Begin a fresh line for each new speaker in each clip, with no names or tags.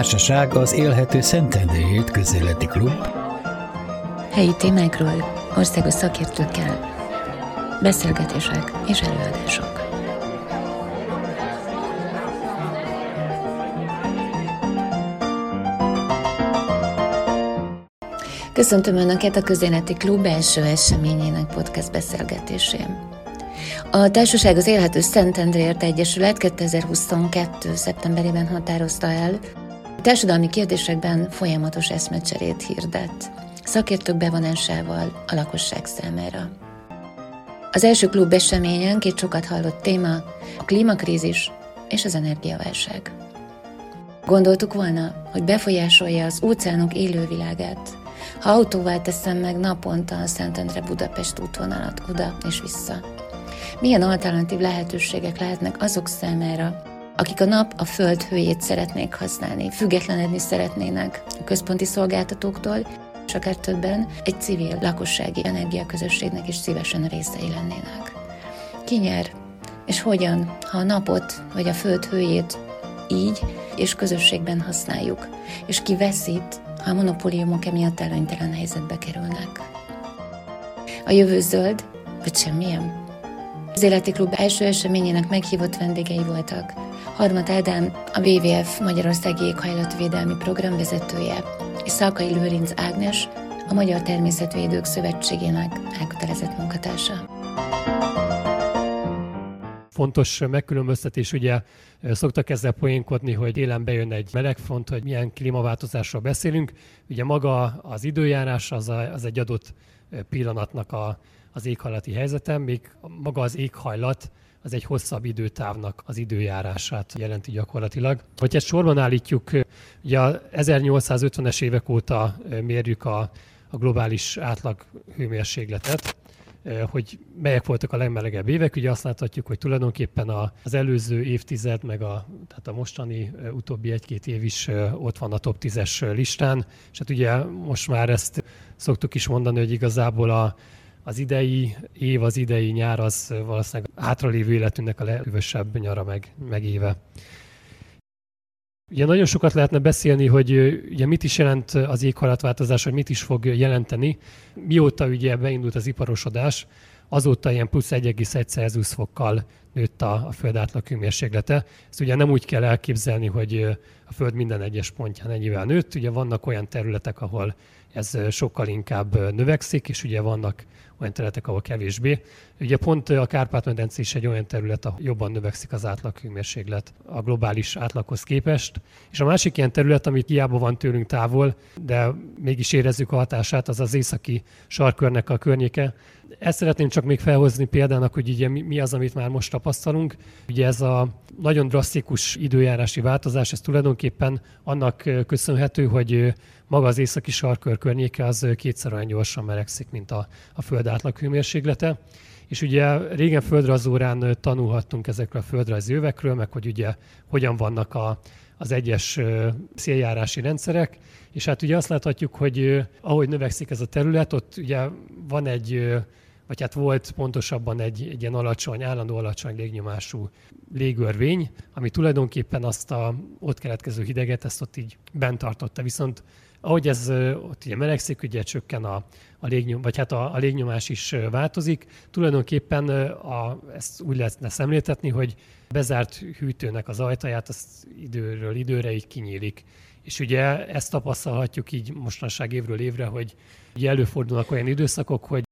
Társaság az Élhető Szentendréért Közéleti Klub.
Helyi témákról, országos szakértőkkel, beszélgetések és előadások. Köszöntöm Önöket a Közéleti Klub első eseményének podcast beszélgetésén. A társaság az Élhető Szentendrért Egyesület 2022. szeptemberében határozta el, társadalmi kérdésekben folyamatos eszmecserét hirdet, szakértők bevonásával a lakosság számára. Az első klub eseményen két sokat hallott téma a klímakrízis és az energiaválság. Gondoltuk volna, hogy befolyásolja az óceánok élővilágát, ha autóval teszem meg naponta a Szentendre Budapest útvonalat oda és vissza. Milyen alternatív lehetőségek lehetnek azok számára, akik a nap a föld hőjét szeretnék használni, függetlenedni szeretnének a központi szolgáltatóktól, és akár többen egy civil lakossági energiaközösségnek is szívesen részei lennének. Ki nyer, és hogyan, ha a napot vagy a föld hőjét így és közösségben használjuk, és ki veszít, ha a monopóliumok emiatt előnytelen helyzetbe kerülnek. A jövő zöld, vagy semmilyen? Az Életi Klub első eseményének meghívott vendégei voltak. Harmat Ádám, a WWF Magyarországi Éghajlatvédelmi Program vezetője, és Szalkai Lőrinc Ágnes, a Magyar Természetvédők Szövetségének elkötelezett munkatársa.
Fontos megkülönböztetés, ugye szoktak ezzel poénkodni, hogy élen bejön egy meleg front, hogy milyen klímaváltozásról beszélünk. Ugye maga az időjárás az, a, az egy adott pillanatnak a, az éghajlati helyzetem, még maga az éghajlat az egy hosszabb időtávnak az időjárását jelenti gyakorlatilag. Hogy ezt sorban állítjuk, ugye a 1850-es évek óta mérjük a, a globális átlag hőmérsékletet, hogy melyek voltak a legmelegebb évek. Ugye azt láthatjuk, hogy tulajdonképpen az előző évtized, meg a, tehát a mostani utóbbi egy-két év is ott van a top 10-es listán, és hát ugye most már ezt szoktuk is mondani, hogy igazából a, az idei év, az idei nyár az valószínűleg hátralévő életünknek a leghűvösebb nyara meg, meg éve. Ugye nagyon sokat lehetne beszélni, hogy ugye mit is jelent az éghajlatváltozás, hogy mit is fog jelenteni. Mióta ugye beindult az iparosodás, azóta ilyen plusz 1,1 Celsius fokkal nőtt a, a föld átlag hőmérséklete. Ezt ugye nem úgy kell elképzelni, hogy a föld minden egyes pontján ennyivel nőtt. Ugye vannak olyan területek, ahol ez sokkal inkább növekszik, és ugye vannak olyan területek, ahol kevésbé. Ugye pont a Kárpát-medence is egy olyan terület, ahol jobban növekszik az átlaghőmérséklet a globális átlaghoz képest. És a másik ilyen terület, amit hiába van tőlünk távol, de mégis érezzük a hatását, az az északi sarkörnek a környéke. Ezt szeretném csak még felhozni példának, hogy ugye mi az, amit már most tapasztalunk. Ugye ez a nagyon drasztikus időjárási változás, ez tulajdonképpen annak köszönhető, hogy maga az északi sarkör környéke az kétszer olyan gyorsan melegszik, mint a, a föld átlag hőmérséklete. És ugye régen földrajzórán tanulhattunk ezekről a földrajzi övekről, meg hogy ugye hogyan vannak a, az egyes széljárási rendszerek, és hát ugye azt láthatjuk, hogy ahogy növekszik ez a terület, ott ugye van egy, vagy hát volt pontosabban egy, egy ilyen alacsony, állandó alacsony légnyomású légörvény, ami tulajdonképpen azt a ott keletkező hideget, ezt ott így bent tartotta. Viszont ahogy ez ott ugye melegszik, ugye csökken a, a légnyom, vagy hát a, a légnyomás is változik. Tulajdonképpen a, ezt úgy lehetne szemléltetni, hogy bezárt hűtőnek az ajtaját azt időről időre így kinyílik. És ugye ezt tapasztalhatjuk így mostanság évről évre, hogy ugye előfordulnak olyan időszakok, hogy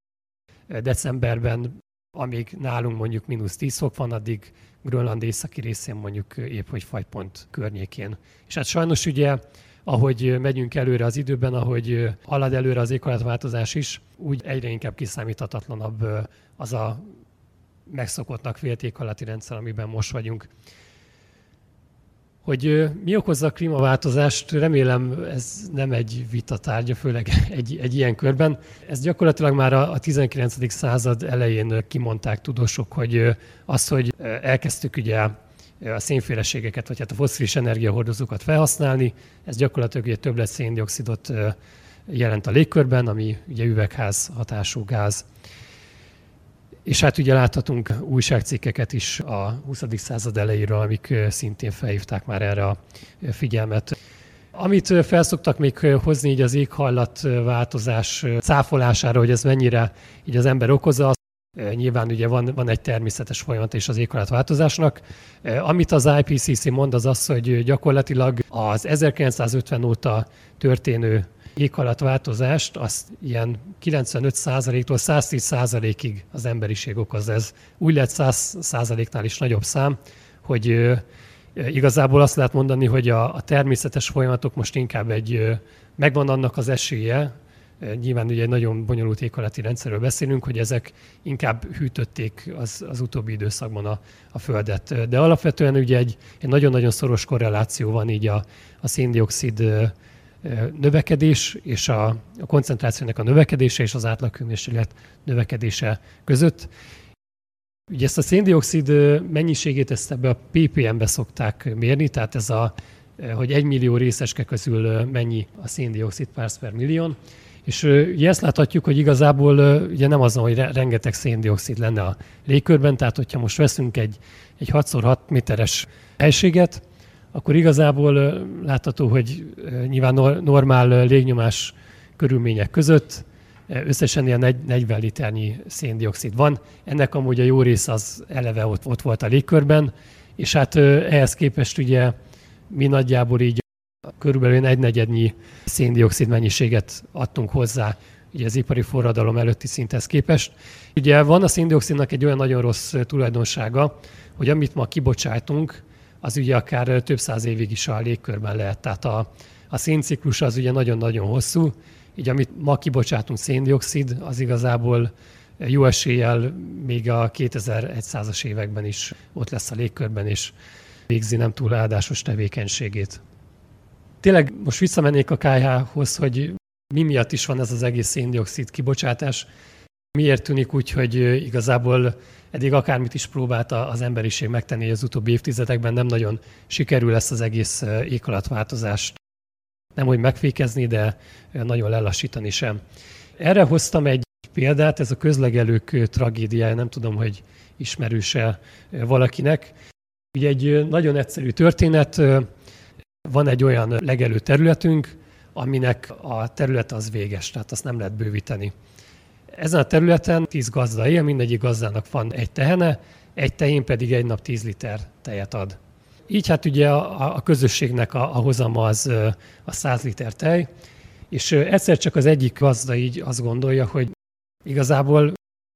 decemberben, amíg nálunk mondjuk mínusz 10 fok van, addig Grönland északi részén mondjuk épp hogy fagypont környékén. És hát sajnos ugye ahogy megyünk előre az időben, ahogy halad előre az éghajlatváltozás is, úgy egyre inkább kiszámíthatatlanabb az a megszokottnak vélt éghajlati rendszer, amiben most vagyunk. Hogy mi okozza a klímaváltozást, remélem ez nem egy vita tárgya, főleg egy, egy ilyen körben. Ez gyakorlatilag már a 19. század elején kimondták tudósok, hogy az, hogy elkezdtük ugye a szénféleségeket, vagy hát a foszilis energiahordozókat felhasználni. Ez gyakorlatilag ugye többlet széndiokszidot jelent a légkörben, ami ugye üvegház hatású gáz. És hát ugye láthatunk újságcikkeket is a 20. század elejéről, amik szintén felhívták már erre a figyelmet. Amit felszoktak még hozni így az éghajlat változás cáfolására, hogy ez mennyire így az ember okozza, Nyilván ugye van, van egy természetes folyamat és az éghajlatváltozásnak. Amit az IPCC mond, az az, hogy gyakorlatilag az 1950 óta történő éghajlatváltozást, azt ilyen 95%-tól 110%-ig az emberiség okoz. Ez úgy lett 100%-nál is nagyobb szám, hogy igazából azt lehet mondani, hogy a, a természetes folyamatok most inkább egy, megvan annak az esélye, Nyilván ugye egy nagyon bonyolult éghajlati rendszerről beszélünk, hogy ezek inkább hűtötték az, az utóbbi időszakban a, a Földet. De alapvetően ugye egy, egy nagyon-nagyon szoros korreláció van így a, a széndiokszid növekedés és a, a koncentrációnak a növekedése és az átlaghőmérséklet növekedése között. Ugye ezt a széndiokszid mennyiségét ezt ebbe a ppm-be szokták mérni, tehát ez a, hogy egy millió részeske közül mennyi a széndiokszid parts per millió. És ugye ezt láthatjuk, hogy igazából ugye nem az, hogy rengeteg széndiokszid lenne a légkörben, tehát hogyha most veszünk egy, egy 6x6 méteres helységet, akkor igazából látható, hogy nyilván normál légnyomás körülmények között összesen ilyen 40 liternyi széndiokszid van. Ennek amúgy a jó rész az eleve ott, ott volt a légkörben, és hát ehhez képest ugye mi nagyjából így körülbelül egy negyednyi széndiokszid mennyiséget adtunk hozzá ugye az ipari forradalom előtti szinthez képest. Ugye van a széndiokszidnak egy olyan nagyon rossz tulajdonsága, hogy amit ma kibocsátunk, az ugye akár több száz évig is a légkörben lehet. Tehát a, a szénciklus az ugye nagyon-nagyon hosszú, így amit ma kibocsátunk széndiokszid, az igazából jó eséllyel még a 2100-as években is ott lesz a légkörben, és végzi nem túl áldásos tevékenységét. Tényleg most visszamennék a KH-hoz, hogy mi miatt is van ez az egész széndiokszid kibocsátás. Miért tűnik úgy, hogy igazából eddig akármit is próbálta az emberiség megtenni, az utóbbi évtizedekben nem nagyon sikerül ezt az egész éghalatváltozást nem hogy megfékezni, de nagyon lelassítani sem. Erre hoztam egy példát, ez a közlegelők tragédiája, nem tudom, hogy ismerőse valakinek. Ugye egy nagyon egyszerű történet, van egy olyan legelő területünk, aminek a terület az véges, tehát azt nem lehet bővíteni. Ezen a területen 10 gazda él, mindegyik gazdának van egy tehene, egy tehén pedig egy nap 10 liter tejet ad. Így hát ugye a, a közösségnek a, a hozama az a 100 liter tej, és egyszer csak az egyik gazda így azt gondolja, hogy igazából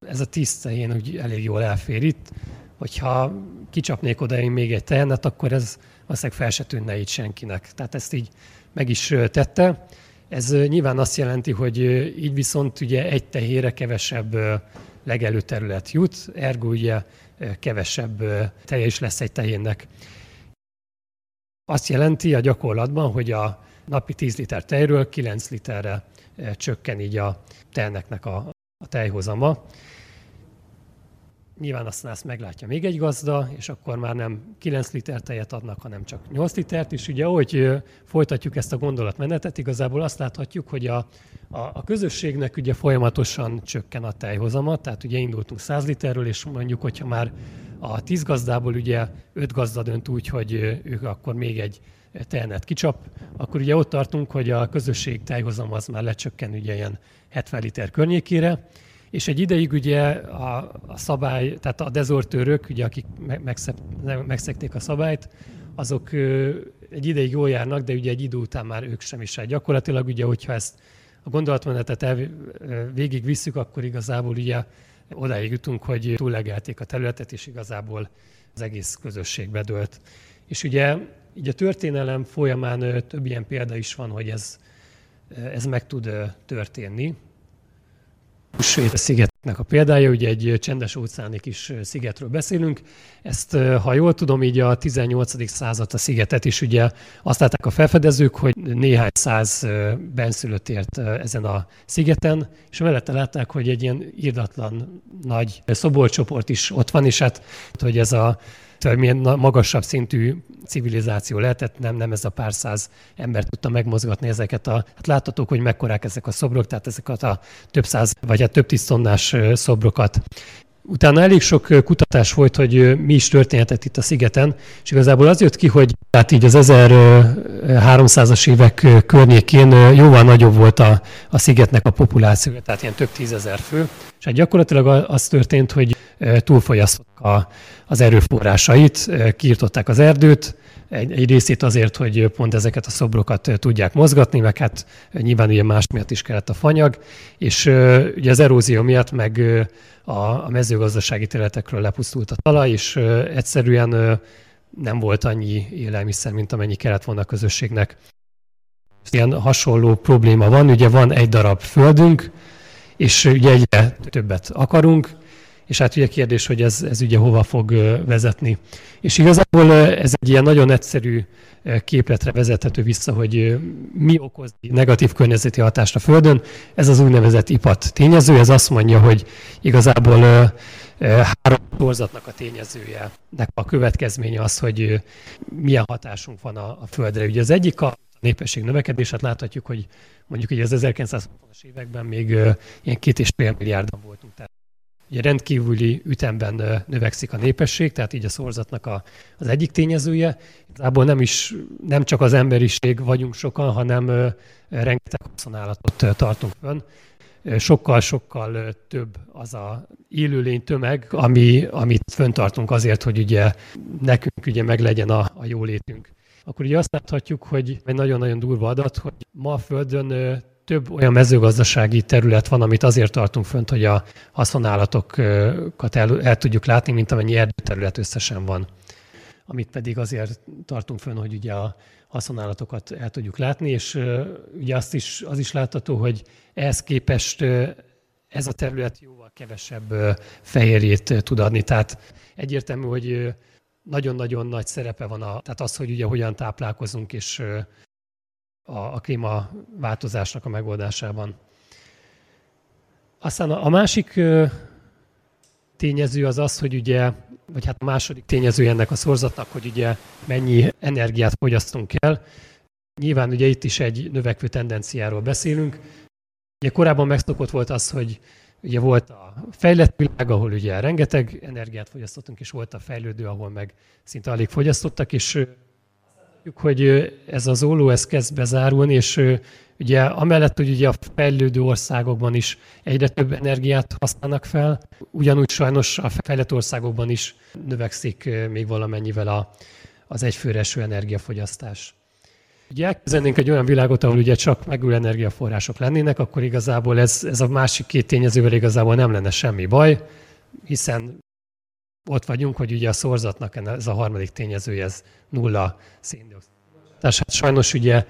ez a 10 tehén úgy elég jól elfér itt, hogyha kicsapnék oda én még egy tehenet, akkor ez valószínűleg fel se tűnne így senkinek. Tehát ezt így meg is tette. Ez nyilván azt jelenti, hogy így viszont ugye egy tehére kevesebb legelő terület jut, ergo ugye kevesebb teje is lesz egy tehénnek. Azt jelenti a gyakorlatban, hogy a napi 10 liter tejről 9 literre csökken így a tejneknek a, a tejhozama. Nyilván aztán ezt meglátja még egy gazda, és akkor már nem 9 liter tejet adnak, hanem csak 8 litert, és ugye ahogy folytatjuk ezt a gondolatmenetet, igazából azt láthatjuk, hogy a, a, a közösségnek ugye folyamatosan csökken a tejhozama, tehát ugye indultunk 100 literről, és mondjuk, hogyha már a 10 gazdából ugye 5 gazda dönt úgy, hogy ők akkor még egy tehenet kicsap, akkor ugye ott tartunk, hogy a közösség tejhozama az már lecsökken ugye ilyen 70 liter környékére, és egy ideig ugye a, a szabály, tehát a dezortőrök, ugye, akik megszep, megszekték a szabályt, azok egy ideig jól járnak, de ugye egy idő után már ők sem is. Gyakorlatilag ugye, hogyha ezt a gondolatmenetet el, végig visszük, akkor igazából ugye odáig jutunk, hogy túllegelték a területet, és igazából az egész közösség bedőlt. És ugye így a történelem folyamán több ilyen példa is van, hogy ez, ez meg tud történni. Svéd szigetnek a példája, ugye egy csendes óceáni kis szigetről beszélünk. Ezt, ha jól tudom, így a 18. század a szigetet is ugye azt látták a felfedezők, hogy néhány száz benszülött ért ezen a szigeten, és mellette látták, hogy egy ilyen írdatlan nagy szobolcsoport is ott van, és hát, hogy ez a milyen magasabb szintű civilizáció lehetett, nem, nem ez a pár száz ember tudta megmozgatni ezeket a, hát láthatók, hogy mekkorák ezek a szobrok, tehát ezeket a több száz, vagy a hát több tíz tonnás szobrokat. Utána elég sok kutatás volt, hogy mi is történhetett itt a szigeten, és igazából az jött ki, hogy tehát így az 1300-as évek környékén jóval nagyobb volt a, a szigetnek a populációja, tehát ilyen több tízezer fő, és hát gyakorlatilag az történt, hogy túlfogyasztottak a, az erőforrásait, kiirtották az erdőt, egy, egy részét azért, hogy pont ezeket a szobrokat tudják mozgatni, meg hát nyilván ugye más miatt is kellett a fanyag, és ugye az erózió miatt meg a, a mezőgazdasági területekről lepusztult a talaj, és egyszerűen nem volt annyi élelmiszer, mint amennyi kellett volna a közösségnek. Ilyen hasonló probléma van, ugye van egy darab földünk, és ugye egyre többet akarunk, és hát ugye kérdés, hogy ez, ez ugye hova fog vezetni. És igazából ez egy ilyen nagyon egyszerű képletre vezethető vissza, hogy mi okoz negatív környezeti hatást a Földön. Ez az úgynevezett IPAT tényező, ez azt mondja, hogy igazából három torzatnak a tényezője. A következménye az, hogy milyen hatásunk van a, a Földre. Ugye az egyik a népesség növekedés, hát láthatjuk, hogy mondjuk így az 1960-as években még ilyen két és fél milliárdan voltunk. Tehát Ugye rendkívüli ütemben növekszik a népesség, tehát így a szorzatnak a, az egyik tényezője. Igazából nem is, nem csak az emberiség vagyunk sokan, hanem rengeteg haszonállatot tartunk fönn. Sokkal-sokkal több az a élőlény tömeg, ami, amit föntartunk azért, hogy ugye nekünk ugye meg legyen a, a jólétünk. Akkor ugye azt láthatjuk, hogy egy nagyon-nagyon durva adat, hogy ma a Földön több olyan mezőgazdasági terület van, amit azért tartunk fönt, hogy a haszonállatokat el, el tudjuk látni, mint amennyi erdőterület összesen van. Amit pedig azért tartunk fönn, hogy ugye a haszonállatokat el tudjuk látni, és ugye azt is, az is látható, hogy ehhez képest ez a terület jóval kevesebb fehérjét tud adni. Tehát egyértelmű, hogy nagyon-nagyon nagy szerepe van a, tehát az, hogy ugye hogyan táplálkozunk, és a, a klímaváltozásnak a megoldásában. Aztán a, a másik tényező az az, hogy ugye, vagy hát a második tényező ennek a szorzatnak, hogy ugye mennyi energiát fogyasztunk el. Nyilván ugye itt is egy növekvő tendenciáról beszélünk. Ugye korábban megszokott volt az, hogy ugye volt a fejlett világ, ahol ugye rengeteg energiát fogyasztottunk, és volt a fejlődő, ahol meg szinte alig fogyasztottak, és hogy ez az óló ez kezd bezárulni, és ugye amellett, hogy ugye a fejlődő országokban is egyre több energiát használnak fel, ugyanúgy sajnos a fejlett országokban is növekszik még valamennyivel a, az egyfőre eső energiafogyasztás. Ugye elkezdenénk egy olyan világot, ahol ugye csak megülő energiaforrások lennének, akkor igazából ez, ez a másik két tényezővel igazából nem lenne semmi baj, hiszen ott vagyunk, hogy ugye a szorzatnak ez a harmadik tényezője, ez nulla széndiokszid. Tehát hát sajnos ugye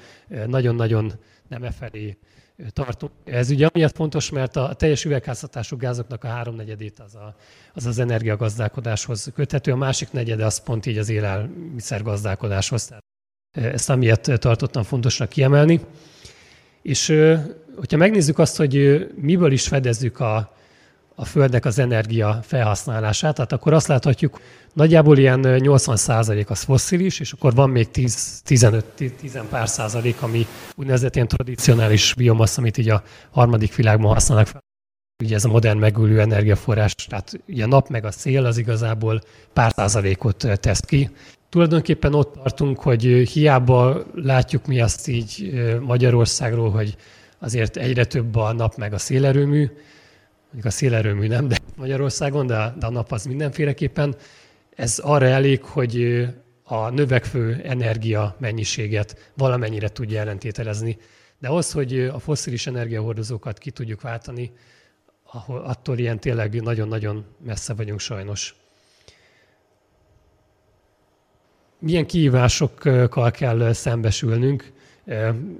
nagyon-nagyon nem e felé tartunk. Ez ugye amiatt fontos, mert a teljes üvegházhatású gázoknak a háromnegyedét az, a, az az energiagazdálkodáshoz köthető, a másik negyede az pont így az élelmiszergazdálkodáshoz. Tehát ezt amiatt tartottam fontosnak kiemelni. És hogyha megnézzük azt, hogy miből is fedezzük a, a Földnek az energia felhasználását, tehát akkor azt láthatjuk, nagyjából ilyen 80% az fosszilis, és akkor van még 10, 15, 10 pár százalék, ami úgynevezett ilyen tradicionális biomassz, amit így a harmadik világban használnak fel. Ugye ez a modern megülő energiaforrás, tehát ugye a nap meg a szél az igazából pár százalékot tesz ki. Tulajdonképpen ott tartunk, hogy hiába látjuk mi azt így Magyarországról, hogy azért egyre több a nap meg a szélerőmű, mondjuk a szélerőmű nem, de Magyarországon, de, de a nap az mindenféleképpen. Ez arra elég, hogy a növekvő energia mennyiséget valamennyire tudja ellentételezni. De az, hogy a foszilis energiahordozókat ki tudjuk váltani, attól ilyen tényleg nagyon-nagyon messze vagyunk sajnos. Milyen kihívásokkal kell szembesülnünk?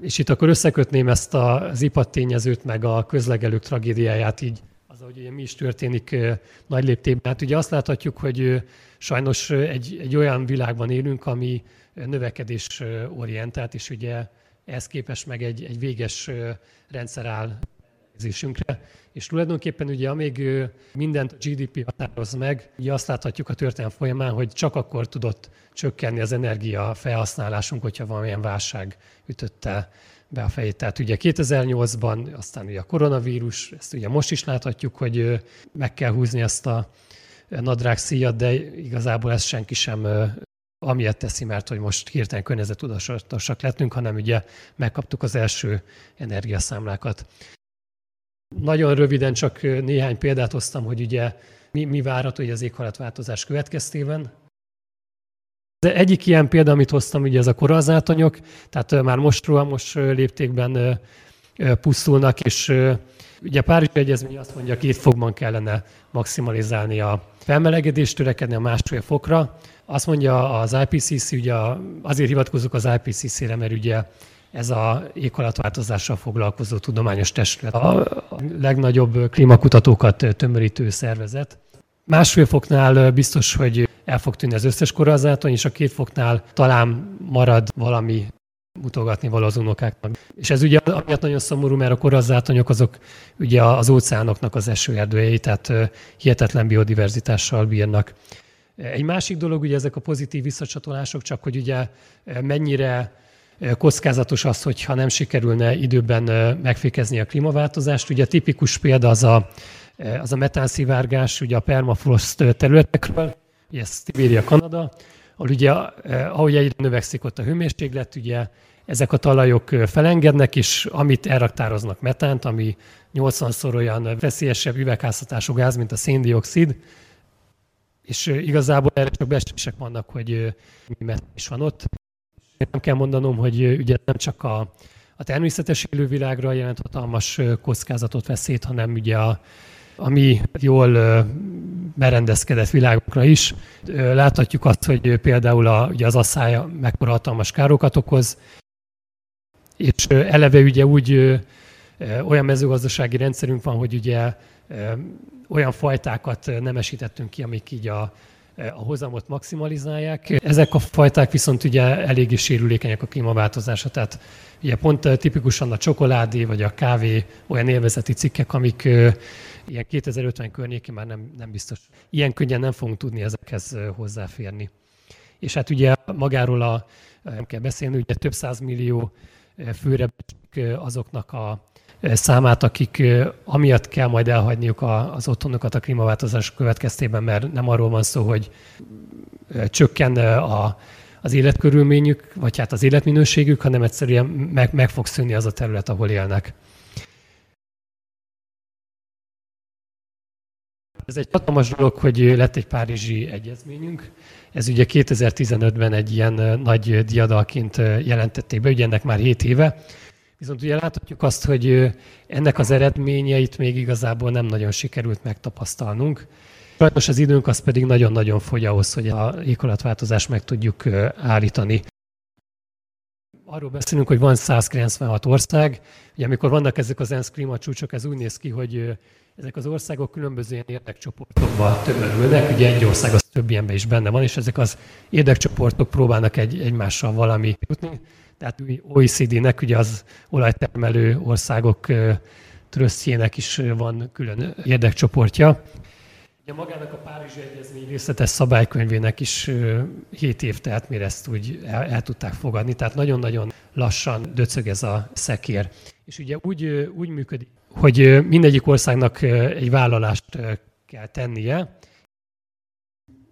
És itt akkor összekötném ezt az ipat tényezőt, meg a közlegelők tragédiáját így hogy ugye mi is történik nagy léptében. Hát ugye azt láthatjuk, hogy sajnos egy, egy olyan világban élünk, ami növekedés orientált, és ugye ehhez képest meg egy, egy véges rendszer áll rendelkezésünkre, és tulajdonképpen ugye amíg mindent a GDP határoz meg, ugye azt láthatjuk a történelem folyamán, hogy csak akkor tudott csökkenni az energia felhasználásunk, hogyha valamilyen válság ütötte be a fejét. Tehát ugye 2008-ban, aztán ugye a koronavírus, ezt ugye most is láthatjuk, hogy meg kell húzni ezt a nadrág szíjat, de igazából ezt senki sem amiatt teszi, mert hogy most hirtelen környezetudatosak lettünk, hanem ugye megkaptuk az első energiaszámlákat. Nagyon röviden csak néhány példát hoztam, hogy ugye mi, mi várható az éghajlatváltozás következtében. De egyik ilyen példa, amit hoztam, ugye ez a korazátanyok, tehát már most most léptékben pusztulnak, és ugye a Párizsi Egyezmény azt mondja, két fokban kellene maximalizálni a felmelegedést, törekedni a másfél fokra. Azt mondja az IPCC, ugye azért hivatkozunk az IPCC-re, mert ugye ez a éghajlatváltozással foglalkozó tudományos testület, a legnagyobb klímakutatókat tömörítő szervezet. Másfél foknál biztos, hogy el fog tűnni az összes korazátony, és a két foknál talán marad valami mutogatni való az unokáknak. És ez ugye amiatt nagyon szomorú, mert a korazátonyok azok ugye az óceánoknak az esőerdőjei, tehát hihetetlen biodiverzitással bírnak. Egy másik dolog ugye ezek a pozitív visszacsatolások, csak hogy ugye mennyire kockázatos az, hogyha nem sikerülne időben megfékezni a klímaváltozást. Ugye tipikus példa az a, az a metánszivárgás ugye a permafrost területekről, ugye Szibéria, Kanada, ahol ugye, ahogy egyre növekszik ott a hőmérséklet, ugye ezek a talajok felengednek, és amit elraktároznak metánt, ami 80-szor olyan veszélyesebb üvegházhatású gáz, mint a széndiokszid, és igazából erre csak beszések vannak, hogy mi metán is van ott. Nem kell mondanom, hogy ugye nem csak a, a természetes élővilágra jelent hatalmas kockázatot, veszélyt, hanem ugye a, a mi jól berendezkedett világokra is. Láthatjuk azt, hogy például a, ugye az asszály mekkora hatalmas károkat okoz, és eleve ugye úgy olyan mezőgazdasági rendszerünk van, hogy ugye olyan fajtákat nemesítettünk ki, amik így a, a hozamot maximalizálják. Ezek a fajták viszont ugye eléggé sérülékenyek a klímaváltozásra, tehát ugye pont tipikusan a csokoládé vagy a kávé olyan élvezeti cikkek, amik ilyen 2050 környékén már nem, nem biztos. Ilyen könnyen nem fogunk tudni ezekhez hozzáférni. És hát ugye magáról a, nem kell beszélni, ugye több millió főre azoknak a számát, akik amiatt kell majd elhagyniuk az otthonukat a klímaváltozás következtében, mert nem arról van szó, hogy csökken a, az életkörülményük, vagy hát az életminőségük, hanem egyszerűen meg, meg fog szűnni az a terület, ahol élnek. Ez egy hatalmas dolog, hogy lett egy Párizsi egyezményünk. Ez ugye 2015-ben egy ilyen nagy diadalként jelentették be, ugye ennek már 7 éve. Viszont ugye láthatjuk azt, hogy ennek az eredményeit még igazából nem nagyon sikerült megtapasztalnunk. Sajnos az időnk az pedig nagyon-nagyon fogy ahhoz, hogy a éghajlatváltozást meg tudjuk állítani. Arról beszélünk, hogy van 196 ország. Ugye amikor vannak ezek az ENSZ klímacsúcsok, ez úgy néz ki, hogy ezek az országok különböző ilyen érdekcsoportokba tömörülnek, ugye egy ország az több ilyenben is benne van, és ezek az érdekcsoportok próbálnak egy, egymással valami jutni. Tehát OECD-nek ugye az olajtermelő országok trösztjének is van külön érdekcsoportja. Ugye magának a Párizsi Egyezmény részletes szabálykönyvének is 7 év telt, mire ezt úgy el, el tudták fogadni, tehát nagyon-nagyon lassan döcög ez a szekér. És ugye úgy, úgy működik, hogy mindegyik országnak egy vállalást kell tennie.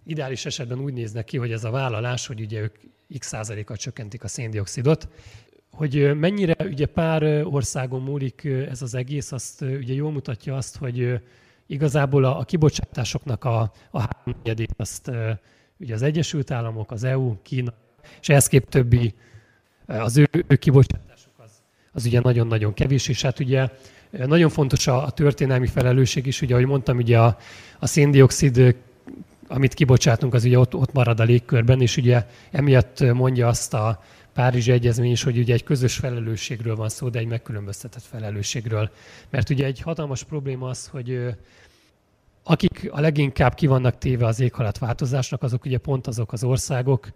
Ideális esetben úgy néznek ki, hogy ez a vállalás, hogy ugye ők x százalékkal csökkentik a széndiokszidot. Hogy mennyire ugye pár országon múlik ez az egész, azt ugye jól mutatja azt, hogy igazából a, a kibocsátásoknak a, a háromnegyedét azt ugye az Egyesült Államok, az EU, Kína, és ehhez kép többi az ő, ő kibocsátásuk az, az ugye nagyon-nagyon kevés, és hát ugye nagyon fontos a, a történelmi felelősség is, ugye ahogy mondtam, ugye a, a széndiokszid amit kibocsátunk, az ugye ott, ott marad a légkörben, és ugye emiatt mondja azt a Párizsi Egyezmény is, hogy ugye egy közös felelősségről van szó, de egy megkülönböztetett felelősségről. Mert ugye egy hatalmas probléma az, hogy akik a leginkább ki vannak téve az éghajlatváltozásnak, azok ugye pont azok az országok,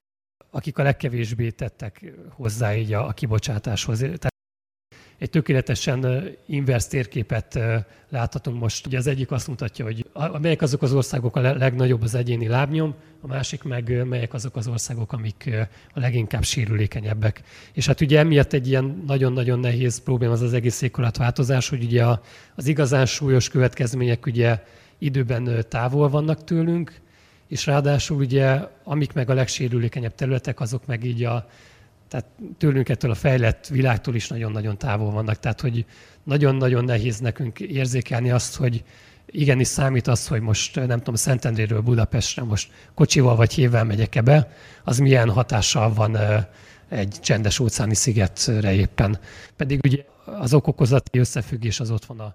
akik a legkevésbé tettek hozzá így a, a kibocsátáshoz. Tehát egy tökéletesen inverse térképet láthatunk most. Ugye az egyik azt mutatja, hogy melyek azok az országok a legnagyobb az egyéni lábnyom, a másik meg melyek azok az országok, amik a leginkább sérülékenyebbek. És hát ugye emiatt egy ilyen nagyon-nagyon nehéz probléma az az egész éghajlatváltozás, hogy ugye az igazán súlyos következmények ugye időben távol vannak tőlünk, és ráadásul ugye, amik meg a legsérülékenyebb területek, azok meg így a, tehát tőlünk ettől a fejlett világtól is nagyon-nagyon távol vannak. Tehát, hogy nagyon-nagyon nehéz nekünk érzékelni azt, hogy igenis számít az, hogy most nem tudom, Szentendréről Budapestre most kocsival vagy hévvel megyek-e be, az milyen hatással van egy csendes óceáni szigetre éppen. Pedig ugye az okokozati összefüggés az ott van a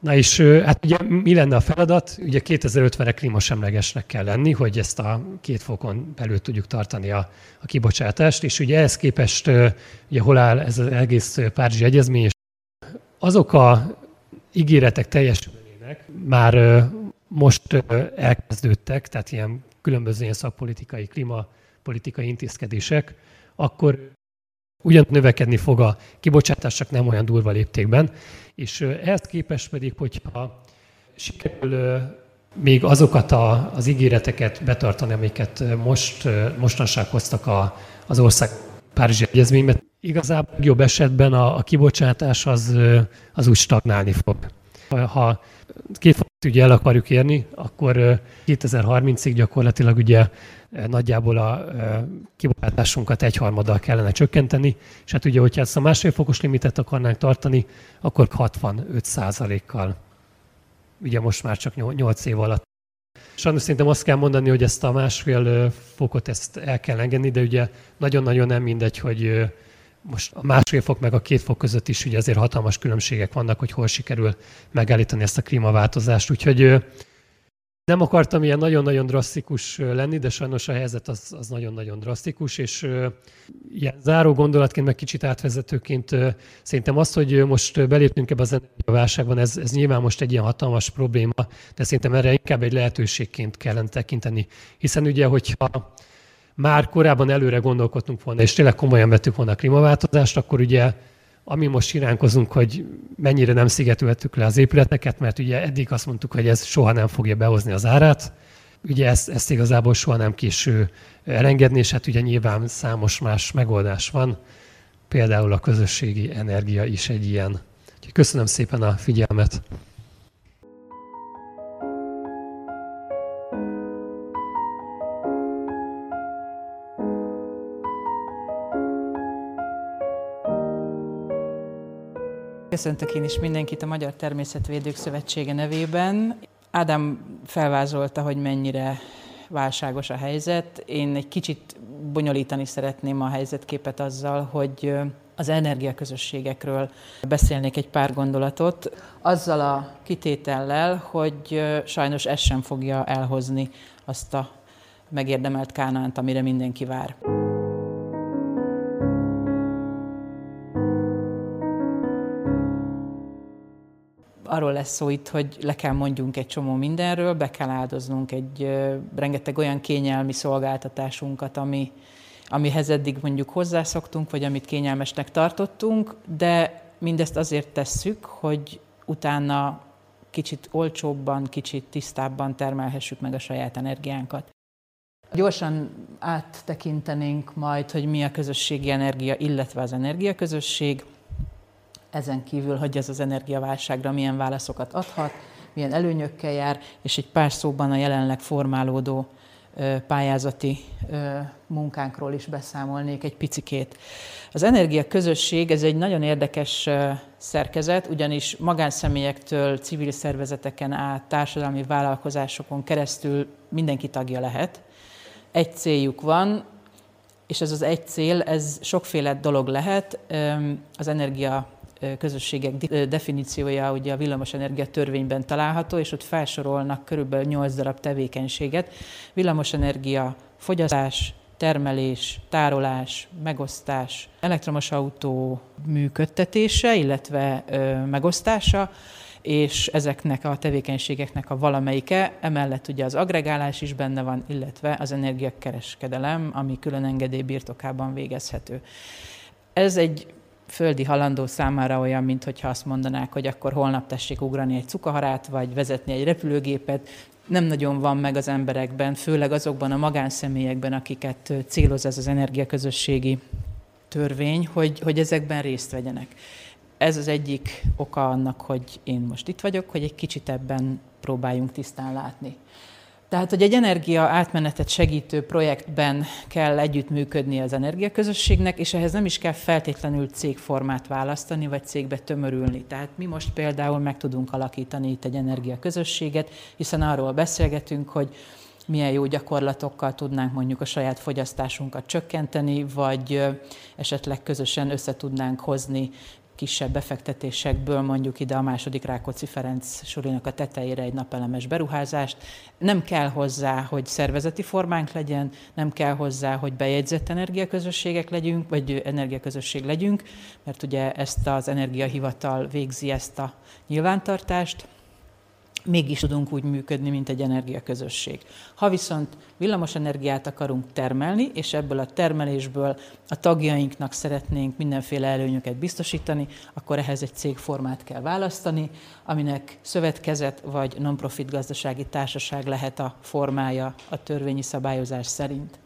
Na és hát ugye mi lenne a feladat? Ugye 2050-re klímasemlegesnek kell lenni, hogy ezt a két fokon belül tudjuk tartani a, a kibocsátást, és ugye ehhez képest ugye hol áll ez az egész Párizsi Egyezmény, és azok a ígéretek teljesülnének már most elkezdődtek, tehát ilyen különböző ilyen szakpolitikai, klímapolitikai intézkedések, akkor ugyan növekedni fog a kibocsátás, csak nem olyan durva léptékben, és ehhez képest pedig, hogyha sikerül még azokat a, az ígéreteket betartani, amiket most, mostanság hoztak a, az ország Párizsi Egyezményben, igazából jobb esetben a, a kibocsátás az, az úgy stagnálni fog. Ha két ugye el akarjuk érni, akkor 2030-ig gyakorlatilag ugye nagyjából a kibocsátásunkat egyharmaddal kellene csökkenteni, és hát ugye, hogyha ezt a másfél fokos limitet akarnánk tartani, akkor 65 százalékkal. Ugye most már csak 8 év alatt. Sajnos szerintem azt kell mondani, hogy ezt a másfél fokot ezt el kell engedni, de ugye nagyon-nagyon nem mindegy, hogy most a másfél fok meg a két fok között is ugye azért hatalmas különbségek vannak, hogy hol sikerül megállítani ezt a klímaváltozást. Úgyhogy nem akartam ilyen nagyon-nagyon drasztikus lenni, de sajnos a helyzet az, az nagyon-nagyon drasztikus, és ilyen záró gondolatként, meg kicsit átvezetőként szerintem az, hogy most beléptünk ebbe az energiaválságban, ez, ez nyilván most egy ilyen hatalmas probléma, de szerintem erre inkább egy lehetőségként kellene tekinteni. Hiszen ugye, hogyha már korábban előre gondolkodtunk volna, és tényleg komolyan vettük volna a klímaváltozást, akkor ugye ami most iránkozunk, hogy mennyire nem szigetülhetük le az épületeket, mert ugye eddig azt mondtuk, hogy ez soha nem fogja behozni az árát, ugye ezt, ezt igazából soha nem késő elengedni, és hát ugye nyilván számos más megoldás van, például a közösségi energia is egy ilyen. Úgyhogy köszönöm szépen a figyelmet!
Köszöntök én is mindenkit a Magyar Természetvédők Szövetsége nevében. Ádám felvázolta, hogy mennyire válságos a helyzet. Én egy kicsit bonyolítani szeretném a helyzetképet azzal, hogy az energiaközösségekről beszélnék egy pár gondolatot, azzal a kitétellel, hogy sajnos ez sem fogja elhozni azt a megérdemelt kánánt, amire mindenki vár. Arról lesz szó itt, hogy le kell mondjunk egy csomó mindenről, be kell áldoznunk egy rengeteg olyan kényelmi szolgáltatásunkat, ami, amihez eddig mondjuk hozzászoktunk, vagy amit kényelmesnek tartottunk, de mindezt azért tesszük, hogy utána kicsit olcsóbban, kicsit tisztábban termelhessük meg a saját energiánkat. Gyorsan áttekintenénk majd, hogy mi a közösségi energia, illetve az energiaközösség ezen kívül, hogy ez az energiaválságra milyen válaszokat adhat, milyen előnyökkel jár, és egy pár szóban a jelenleg formálódó pályázati munkánkról is beszámolnék egy picikét. Az energia közösség, ez egy nagyon érdekes szerkezet, ugyanis magánszemélyektől, civil szervezeteken át, társadalmi vállalkozásokon keresztül mindenki tagja lehet. Egy céljuk van, és ez az egy cél, ez sokféle dolog lehet. Az energia közösségek definíciója ugye a villamosenergia törvényben található, és ott felsorolnak körülbelül 8 darab tevékenységet. Villamosenergia fogyasztás, termelés, tárolás, megosztás, elektromos autó működtetése, illetve ö, megosztása, és ezeknek a tevékenységeknek a valamelyike, emellett ugye az agregálás is benne van, illetve az energiakereskedelem, ami külön engedély birtokában végezhető. Ez egy földi halandó számára olyan, mint hogyha azt mondanák, hogy akkor holnap tessék ugrani egy cukaharát, vagy vezetni egy repülőgépet. Nem nagyon van meg az emberekben, főleg azokban a magánszemélyekben, akiket céloz ez az energiaközösségi törvény, hogy, hogy ezekben részt vegyenek. Ez az egyik oka annak, hogy én most itt vagyok, hogy egy kicsit ebben próbáljunk tisztán látni. Tehát, hogy egy energia átmenetet segítő projektben kell együttműködni az energiaközösségnek, és ehhez nem is kell feltétlenül cégformát választani, vagy cégbe tömörülni. Tehát mi most például meg tudunk alakítani itt egy energiaközösséget, hiszen arról beszélgetünk, hogy milyen jó gyakorlatokkal tudnánk mondjuk a saját fogyasztásunkat csökkenteni, vagy esetleg közösen össze tudnánk hozni kisebb befektetésekből mondjuk ide a második Rákóczi Ferenc sorinak a tetejére egy napelemes beruházást. Nem kell hozzá, hogy szervezeti formánk legyen, nem kell hozzá, hogy bejegyzett energiaközösségek legyünk, vagy energiaközösség legyünk, mert ugye ezt az energiahivatal végzi ezt a nyilvántartást, mégis tudunk úgy működni, mint egy energiaközösség. Ha viszont villamos energiát akarunk termelni, és ebből a termelésből a tagjainknak szeretnénk mindenféle előnyöket biztosítani, akkor ehhez egy cégformát kell választani, aminek szövetkezet vagy non-profit gazdasági társaság lehet a formája a törvényi szabályozás szerint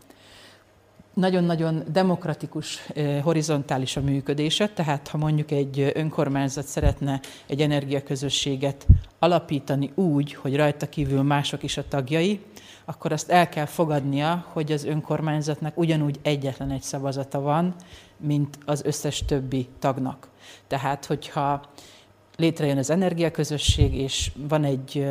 nagyon-nagyon demokratikus, horizontális a működése, tehát ha mondjuk egy önkormányzat szeretne egy energiaközösséget alapítani úgy, hogy rajta kívül mások is a tagjai, akkor azt el kell fogadnia, hogy az önkormányzatnak ugyanúgy egyetlen egy szavazata van, mint az összes többi tagnak. Tehát, hogyha létrejön az energiaközösség, és van egy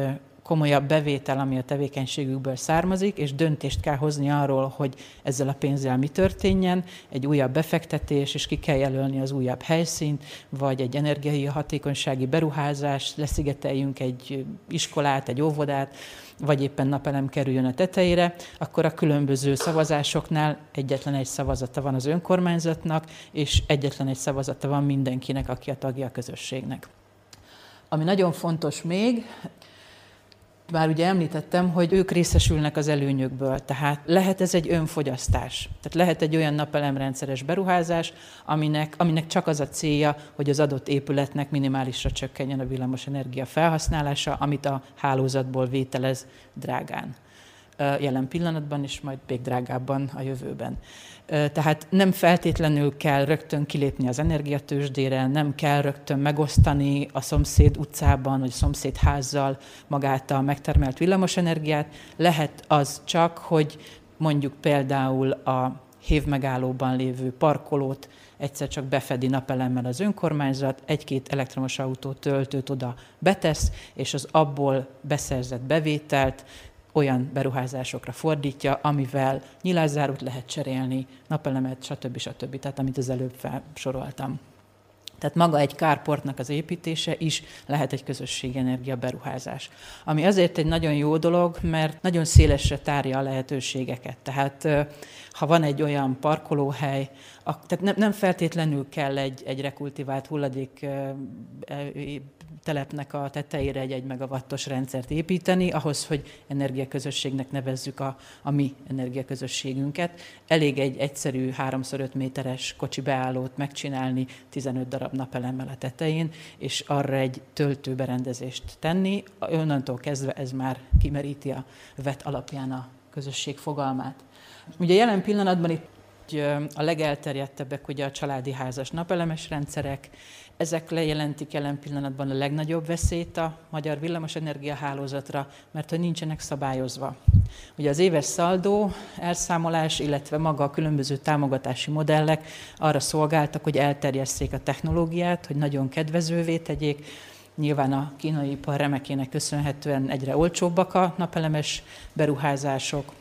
komolyabb bevétel, ami a tevékenységükből származik, és döntést kell hozni arról, hogy ezzel a pénzzel mi történjen, egy újabb befektetés, és ki kell jelölni az újabb helyszínt, vagy egy energiai hatékonysági beruházás, leszigeteljünk egy iskolát, egy óvodát, vagy éppen napelem kerüljön a tetejére, akkor a különböző szavazásoknál egyetlen egy szavazata van az önkormányzatnak, és egyetlen egy szavazata van mindenkinek, aki a tagja a közösségnek. Ami nagyon fontos még, már ugye említettem, hogy ők részesülnek az előnyökből, tehát lehet ez egy önfogyasztás. Tehát lehet egy olyan napelemrendszeres beruházás, aminek, aminek csak az a célja, hogy az adott épületnek minimálisra csökkenjen a villamosenergia felhasználása, amit a hálózatból vételez drágán jelen pillanatban, és majd még drágábban a jövőben. Tehát nem feltétlenül kell rögtön kilépni az energiatősdére, nem kell rögtön megosztani a szomszéd utcában, vagy a szomszéd házzal magát a megtermelt villamosenergiát. Lehet az csak, hogy mondjuk például a hévmegállóban lévő parkolót egyszer csak befedi napelemmel az önkormányzat, egy-két elektromos autó töltőt oda betesz, és az abból beszerzett bevételt olyan beruházásokra fordítja, amivel nyilászárút lehet cserélni, napelemet, stb. stb. Tehát amit az előbb felsoroltam. Tehát maga egy kárportnak az építése is lehet egy közösségi energia beruházás. Ami azért egy nagyon jó dolog, mert nagyon szélesre tárja a lehetőségeket. Tehát ha van egy olyan parkolóhely, tehát nem, feltétlenül kell egy, egy rekultivált hulladék telepnek a tetejére egy 1 megawattos rendszert építeni, ahhoz, hogy energiaközösségnek nevezzük a, a mi energiaközösségünket. Elég egy egyszerű 3x5 méteres kocsi beállót megcsinálni 15 darab napelemmel a tetején, és arra egy töltőberendezést tenni. Onnantól kezdve ez már kimeríti a vet alapján a közösség fogalmát. Ugye jelen pillanatban itt a legelterjedtebbek ugye a családi házas napelemes rendszerek, ezek lejelentik jelen pillanatban a legnagyobb veszélyt a magyar villamosenergia hálózatra, mert hogy nincsenek szabályozva. Ugye az éves szaldó, elszámolás, illetve maga a különböző támogatási modellek arra szolgáltak, hogy elterjesszék a technológiát, hogy nagyon kedvezővé tegyék, Nyilván a kínai ipar remekének köszönhetően egyre olcsóbbak a napelemes beruházások,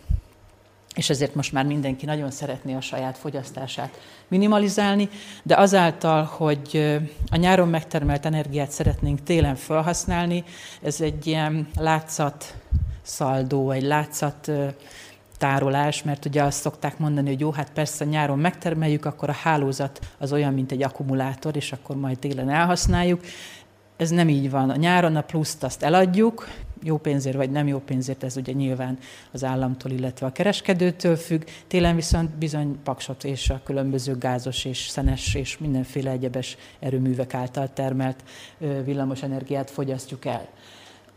és ezért most már mindenki nagyon szeretné a saját fogyasztását minimalizálni, de azáltal, hogy a nyáron megtermelt energiát szeretnénk télen felhasználni, ez egy ilyen látszat szaldó, egy látszat tárolás, mert ugye azt szokták mondani, hogy jó, hát persze nyáron megtermeljük, akkor a hálózat az olyan, mint egy akkumulátor, és akkor majd télen elhasználjuk. ez nem így van. A nyáron a pluszt azt eladjuk, jó pénzért vagy nem jó pénzért, ez ugye nyilván az államtól, illetve a kereskedőtől függ. Télen viszont bizony paksot és a különböző gázos és szenes és mindenféle egyebes erőművek által termelt villamos energiát fogyasztjuk el.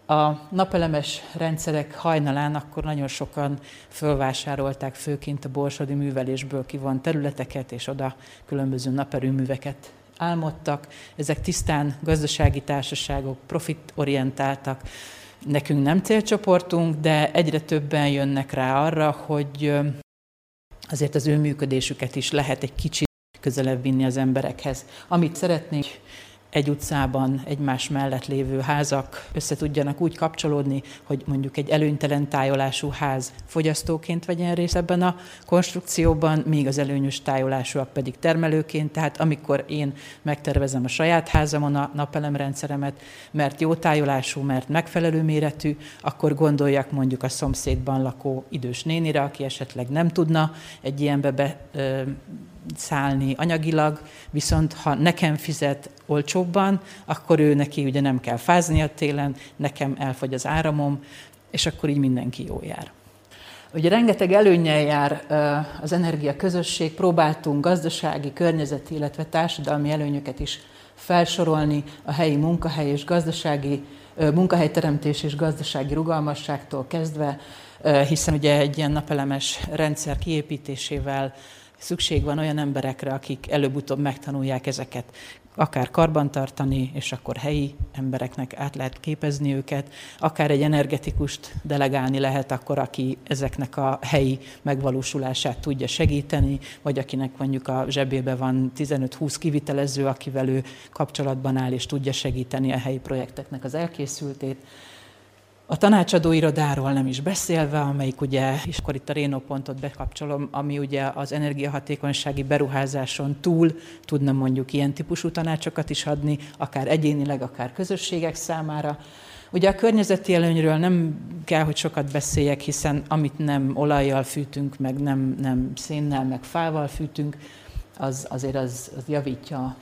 A napelemes rendszerek hajnalán akkor nagyon sokan fölvásárolták főként a borsodi művelésből kivont területeket, és oda különböző naperőműveket álmodtak. Ezek tisztán gazdasági társaságok, profitorientáltak, nekünk nem célcsoportunk, de egyre többen jönnek rá arra, hogy azért az ő működésüket is lehet egy kicsit közelebb vinni az emberekhez. Amit szeretnénk, egy utcában egymás mellett lévő házak össze tudjanak úgy kapcsolódni, hogy mondjuk egy előnytelen tájolású ház fogyasztóként vegyen részt ebben a konstrukcióban, míg az előnyös tájolásúak pedig termelőként. Tehát amikor én megtervezem a saját házamon a napelemrendszeremet, mert jó tájolású, mert megfelelő méretű, akkor gondoljak mondjuk a szomszédban lakó idős nénire, aki esetleg nem tudna egy ilyenbe be, szállni anyagilag, viszont ha nekem fizet olcsóbban, akkor ő neki ugye nem kell fázni a télen, nekem elfogy az áramom, és akkor így mindenki jó jár. Ugye rengeteg előnyel jár az energia közösség, próbáltunk gazdasági, környezeti, illetve társadalmi előnyöket is felsorolni a helyi munkahely és gazdasági munkahelyteremtés és gazdasági rugalmasságtól kezdve, hiszen ugye egy ilyen napelemes rendszer kiépítésével szükség van olyan emberekre, akik előbb-utóbb megtanulják ezeket akár karbantartani, és akkor helyi embereknek át lehet képezni őket, akár egy energetikust delegálni lehet akkor, aki ezeknek a helyi megvalósulását tudja segíteni, vagy akinek mondjuk a zsebébe van 15-20 kivitelező, akivel ő kapcsolatban áll, és tudja segíteni a helyi projekteknek az elkészültét. A tanácsadó irodáról nem is beszélve, amelyik ugye, és akkor itt a Rénó pontot bekapcsolom, ami ugye az energiahatékonysági beruházáson túl tudna mondjuk ilyen típusú tanácsokat is adni, akár egyénileg, akár közösségek számára. Ugye a környezeti előnyről nem kell, hogy sokat beszéljek, hiszen amit nem olajjal fűtünk, meg nem, nem szénnel, meg fával fűtünk, az azért az, az javítja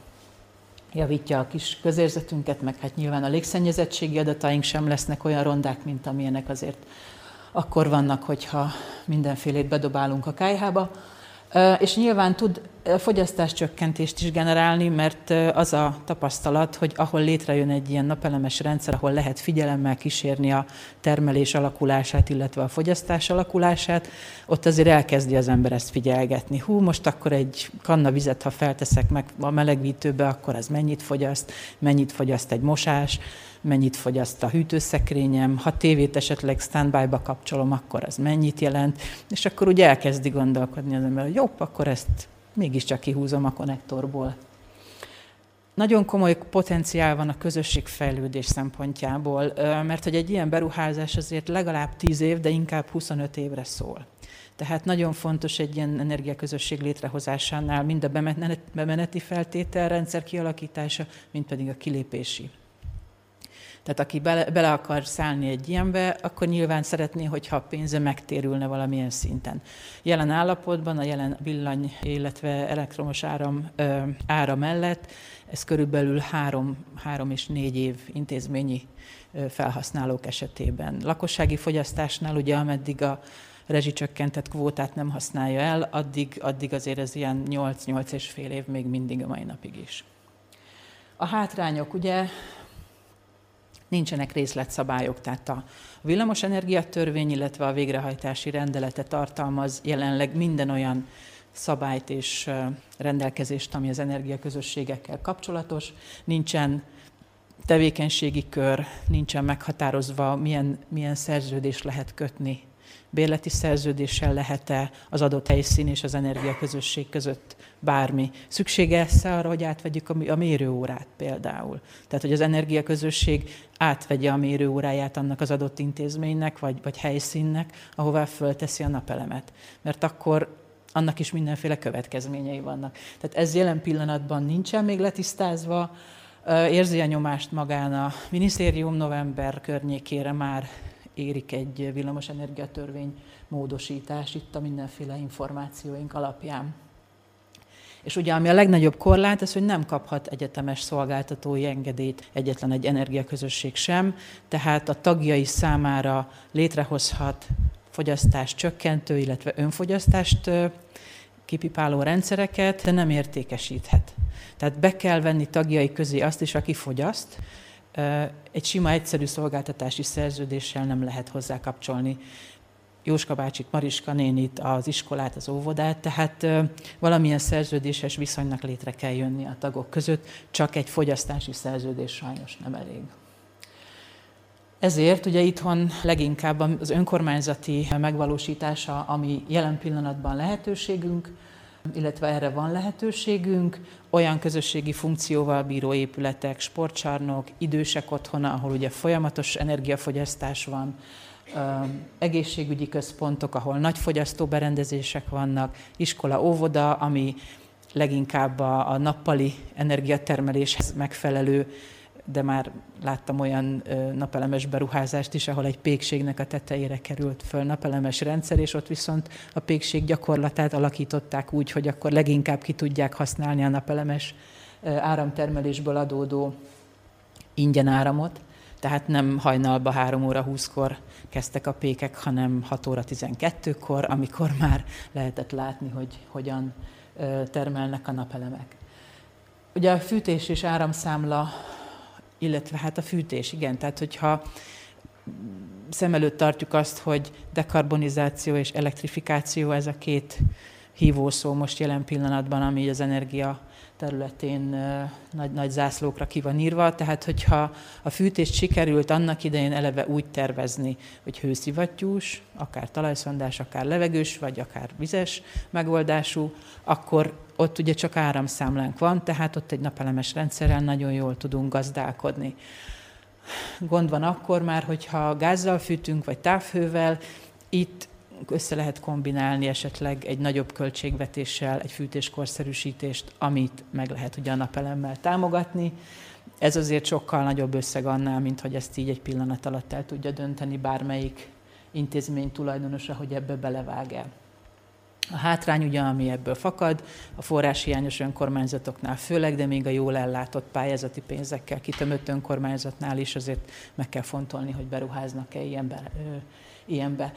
javítja a kis közérzetünket, meg hát nyilván a légszennyezettségi adataink sem lesznek olyan rondák, mint amilyenek azért akkor vannak, hogyha mindenfélét bedobálunk a kájhába. És nyilván tud fogyasztáscsökkentést is generálni, mert az a tapasztalat, hogy ahol létrejön egy ilyen napelemes rendszer, ahol lehet figyelemmel kísérni a termelés alakulását, illetve a fogyasztás alakulását, ott azért elkezdi az ember ezt figyelgetni. Hú, most akkor egy kanna vizet, ha felteszek meg a melegvítőbe, akkor az mennyit fogyaszt, mennyit fogyaszt egy mosás, mennyit fogyaszt a hűtőszekrényem, ha tévét esetleg standby-ba kapcsolom, akkor az mennyit jelent, és akkor ugye elkezdi gondolkodni az ember, hogy jobb, akkor ezt mégiscsak kihúzom a konnektorból. Nagyon komoly potenciál van a közösségfejlődés szempontjából, mert hogy egy ilyen beruházás azért legalább 10 év, de inkább 25 évre szól. Tehát nagyon fontos egy ilyen energiaközösség létrehozásánál mind a bemeneti feltételrendszer kialakítása, mind pedig a kilépési tehát aki bele, bele akar szállni egy ilyenbe, akkor nyilván szeretné, hogyha a pénze megtérülne valamilyen szinten. Jelen állapotban a jelen villany, illetve elektromos áram ö, ára mellett ez körülbelül három, három és négy év intézményi felhasználók esetében. Lakossági fogyasztásnál ugye ameddig a rezsicsökkentett kvótát nem használja el, addig, addig azért ez ilyen 8-8 és fél év még mindig a mai napig is. A hátrányok, ugye nincsenek részletszabályok, tehát a villamos energiatörvény, illetve a végrehajtási rendelete tartalmaz jelenleg minden olyan szabályt és rendelkezést, ami az energiaközösségekkel kapcsolatos. Nincsen tevékenységi kör, nincsen meghatározva, milyen, milyen szerződés lehet kötni bérleti szerződéssel lehet-e az adott helyszín és az energiaközösség között bármi. Szüksége e arra, hogy átvegyük a mérőórát például. Tehát, hogy az energiaközösség átvegye a mérőóráját annak az adott intézménynek, vagy, vagy helyszínnek, ahová fölteszi a napelemet. Mert akkor annak is mindenféle következményei vannak. Tehát ez jelen pillanatban nincsen még letisztázva, érzi a nyomást magán a minisztérium november környékére már érik egy villamosenergia törvény módosítás itt a mindenféle információink alapján. És ugye ami a legnagyobb korlát, az, hogy nem kaphat egyetemes szolgáltatói engedélyt egyetlen egy energiaközösség sem, tehát a tagjai számára létrehozhat fogyasztást csökkentő, illetve önfogyasztást kipipáló rendszereket, de nem értékesíthet. Tehát be kell venni tagjai közé azt is, aki fogyaszt. Egy sima, egyszerű szolgáltatási szerződéssel nem lehet hozzá kapcsolni Jóska bácsit, Mariska nénit, az iskolát, az óvodát, tehát valamilyen szerződéses viszonynak létre kell jönni a tagok között, csak egy fogyasztási szerződés sajnos nem elég. Ezért ugye itthon leginkább az önkormányzati megvalósítása, ami jelen pillanatban lehetőségünk, illetve erre van lehetőségünk, olyan közösségi funkcióval bíró épületek, sportcsarnok, idősek otthona, ahol ugye folyamatos energiafogyasztás van, egészségügyi központok, ahol nagy fogyasztóberendezések vannak, iskola, óvoda, ami leginkább a, a nappali energiatermeléshez megfelelő, de már láttam olyan napelemes beruházást is, ahol egy pékségnek a tetejére került föl napelemes rendszer, és ott viszont a pékség gyakorlatát alakították úgy, hogy akkor leginkább ki tudják használni a napelemes áramtermelésből adódó ingyen áramot tehát nem hajnalba 3 óra 20-kor kezdtek a pékek, hanem 6 óra 12-kor, amikor már lehetett látni, hogy hogyan termelnek a napelemek. Ugye a fűtés és áramszámla, illetve hát a fűtés, igen, tehát hogyha szem előtt tartjuk azt, hogy dekarbonizáció és elektrifikáció, ez a két hívószó most jelen pillanatban, ami az energia területén nagy, nagy zászlókra ki van írva, tehát hogyha a fűtést sikerült annak idején eleve úgy tervezni, hogy hőszivattyús, akár talajszondás, akár levegős, vagy akár vizes megoldású, akkor ott ugye csak áramszámlánk van, tehát ott egy napelemes rendszerrel nagyon jól tudunk gazdálkodni. Gond van akkor már, hogyha gázzal fűtünk, vagy távhővel, itt össze lehet kombinálni esetleg egy nagyobb költségvetéssel egy fűtéskorszerűsítést, amit meg lehet ugye a napelemmel támogatni. Ez azért sokkal nagyobb összeg annál, mint hogy ezt így egy pillanat alatt el tudja dönteni bármelyik intézmény tulajdonosa, hogy ebbe belevág el. A hátrány ugye, ami ebből fakad, a forráshiányos önkormányzatoknál főleg, de még a jól ellátott pályázati pénzekkel kitömött önkormányzatnál is azért meg kell fontolni, hogy beruháznak-e ilyenbe. Ilyenbe.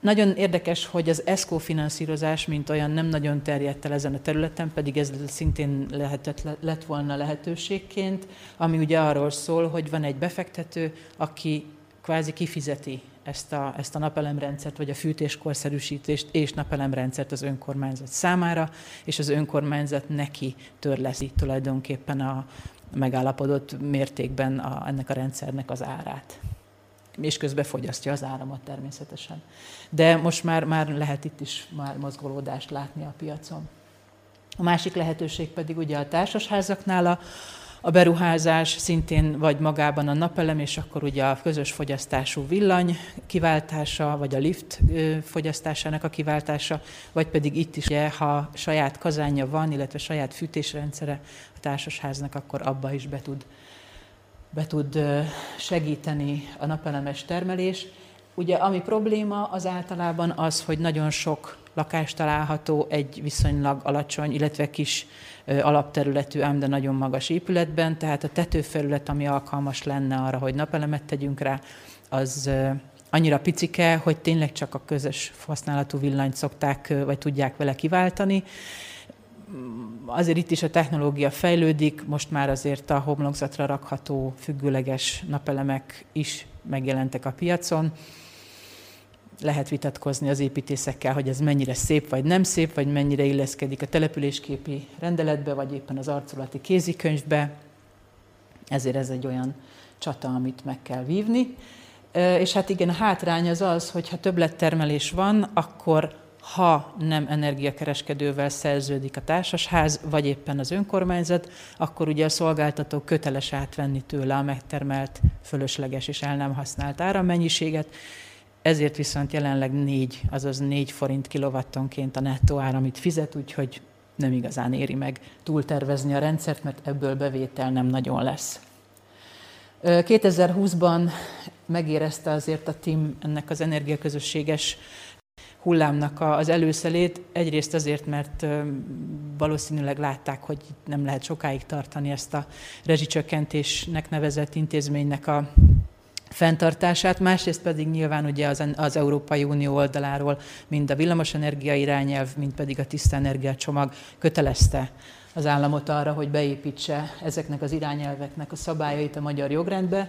Nagyon érdekes, hogy az ESCO finanszírozás, mint olyan nem nagyon terjedt el ezen a területen, pedig ez szintén lehetett, lett volna lehetőségként, ami ugye arról szól, hogy van egy befektető, aki kvázi kifizeti ezt a, ezt a napelemrendszert, vagy a fűtéskorszerűsítést és napelemrendszert az önkormányzat számára, és az önkormányzat neki törleszi tulajdonképpen a megállapodott mértékben a, ennek a rendszernek az árát és közben fogyasztja az áramot természetesen. De most már, már lehet itt is már mozgolódást látni a piacon. A másik lehetőség pedig ugye a társasházaknál a, a beruházás szintén vagy magában a napelem, és akkor ugye a közös fogyasztású villany kiváltása, vagy a lift fogyasztásának a kiváltása, vagy pedig itt is, ugye, ha saját kazánja van, illetve saját fűtésrendszere a társasháznak, akkor abba is be tud be tud segíteni a napelemes termelés. Ugye ami probléma az általában az, hogy nagyon sok lakás található egy viszonylag alacsony, illetve kis alapterületű, ám de nagyon magas épületben, tehát a tetőfelület, ami alkalmas lenne arra, hogy napelemet tegyünk rá, az annyira picike, hogy tényleg csak a közös használatú villanyt szokták, vagy tudják vele kiváltani. Azért itt is a technológia fejlődik, most már azért a homlokzatra rakható függőleges napelemek is megjelentek a piacon. Lehet vitatkozni az építészekkel, hogy ez mennyire szép vagy nem szép, vagy mennyire illeszkedik a településképi rendeletbe, vagy éppen az arculati kézikönyvbe. Ezért ez egy olyan csata, amit meg kell vívni. És hát igen, a hátrány az az, hogy ha többlettermelés van, akkor ha nem energiakereskedővel szerződik a társasház, vagy éppen az önkormányzat, akkor ugye a szolgáltató köteles átvenni tőle a megtermelt, fölösleges és el nem használt árammennyiséget, ezért viszont jelenleg 4, azaz 4 forint kilovattonként a nettó ár, amit fizet, úgyhogy nem igazán éri meg túltervezni a rendszert, mert ebből bevétel nem nagyon lesz. 2020-ban megérezte azért a TIM ennek az energiaközösséges hullámnak az előszelét. Egyrészt azért, mert valószínűleg látták, hogy nem lehet sokáig tartani ezt a rezsicsökkentésnek nevezett intézménynek a fenntartását, másrészt pedig nyilván ugye az, az Európai Unió oldaláról mind a villamosenergia irányelv, mind pedig a tiszta energia csomag kötelezte az államot arra, hogy beépítse ezeknek az irányelveknek a szabályait a magyar jogrendbe.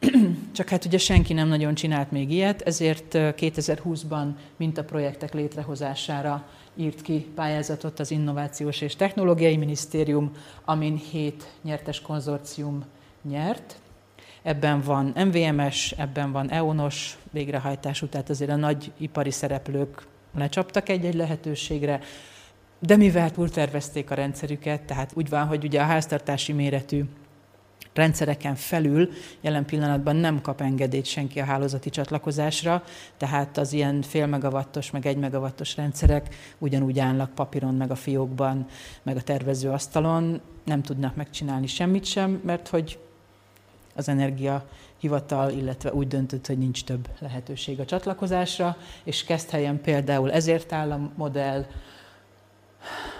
Csak hát ugye senki nem nagyon csinált még ilyet, ezért 2020-ban mintaprojektek létrehozására írt ki pályázatot az Innovációs és Technológiai Minisztérium, amin hét nyertes konzorcium nyert. Ebben van MVMS, ebben van EONOS végrehajtású, tehát azért a nagy ipari szereplők lecsaptak egy-egy lehetőségre, de mivel túltervezték a rendszerüket, tehát úgy van, hogy ugye a háztartási méretű rendszereken felül jelen pillanatban nem kap engedélyt senki a hálózati csatlakozásra, tehát az ilyen fél megawattos, meg egy megawattos rendszerek ugyanúgy állnak papíron, meg a fiókban, meg a tervezőasztalon, nem tudnak megcsinálni semmit sem, mert hogy az energia hivatal, illetve úgy döntött, hogy nincs több lehetőség a csatlakozásra, és kezd helyen például ezért áll a modell,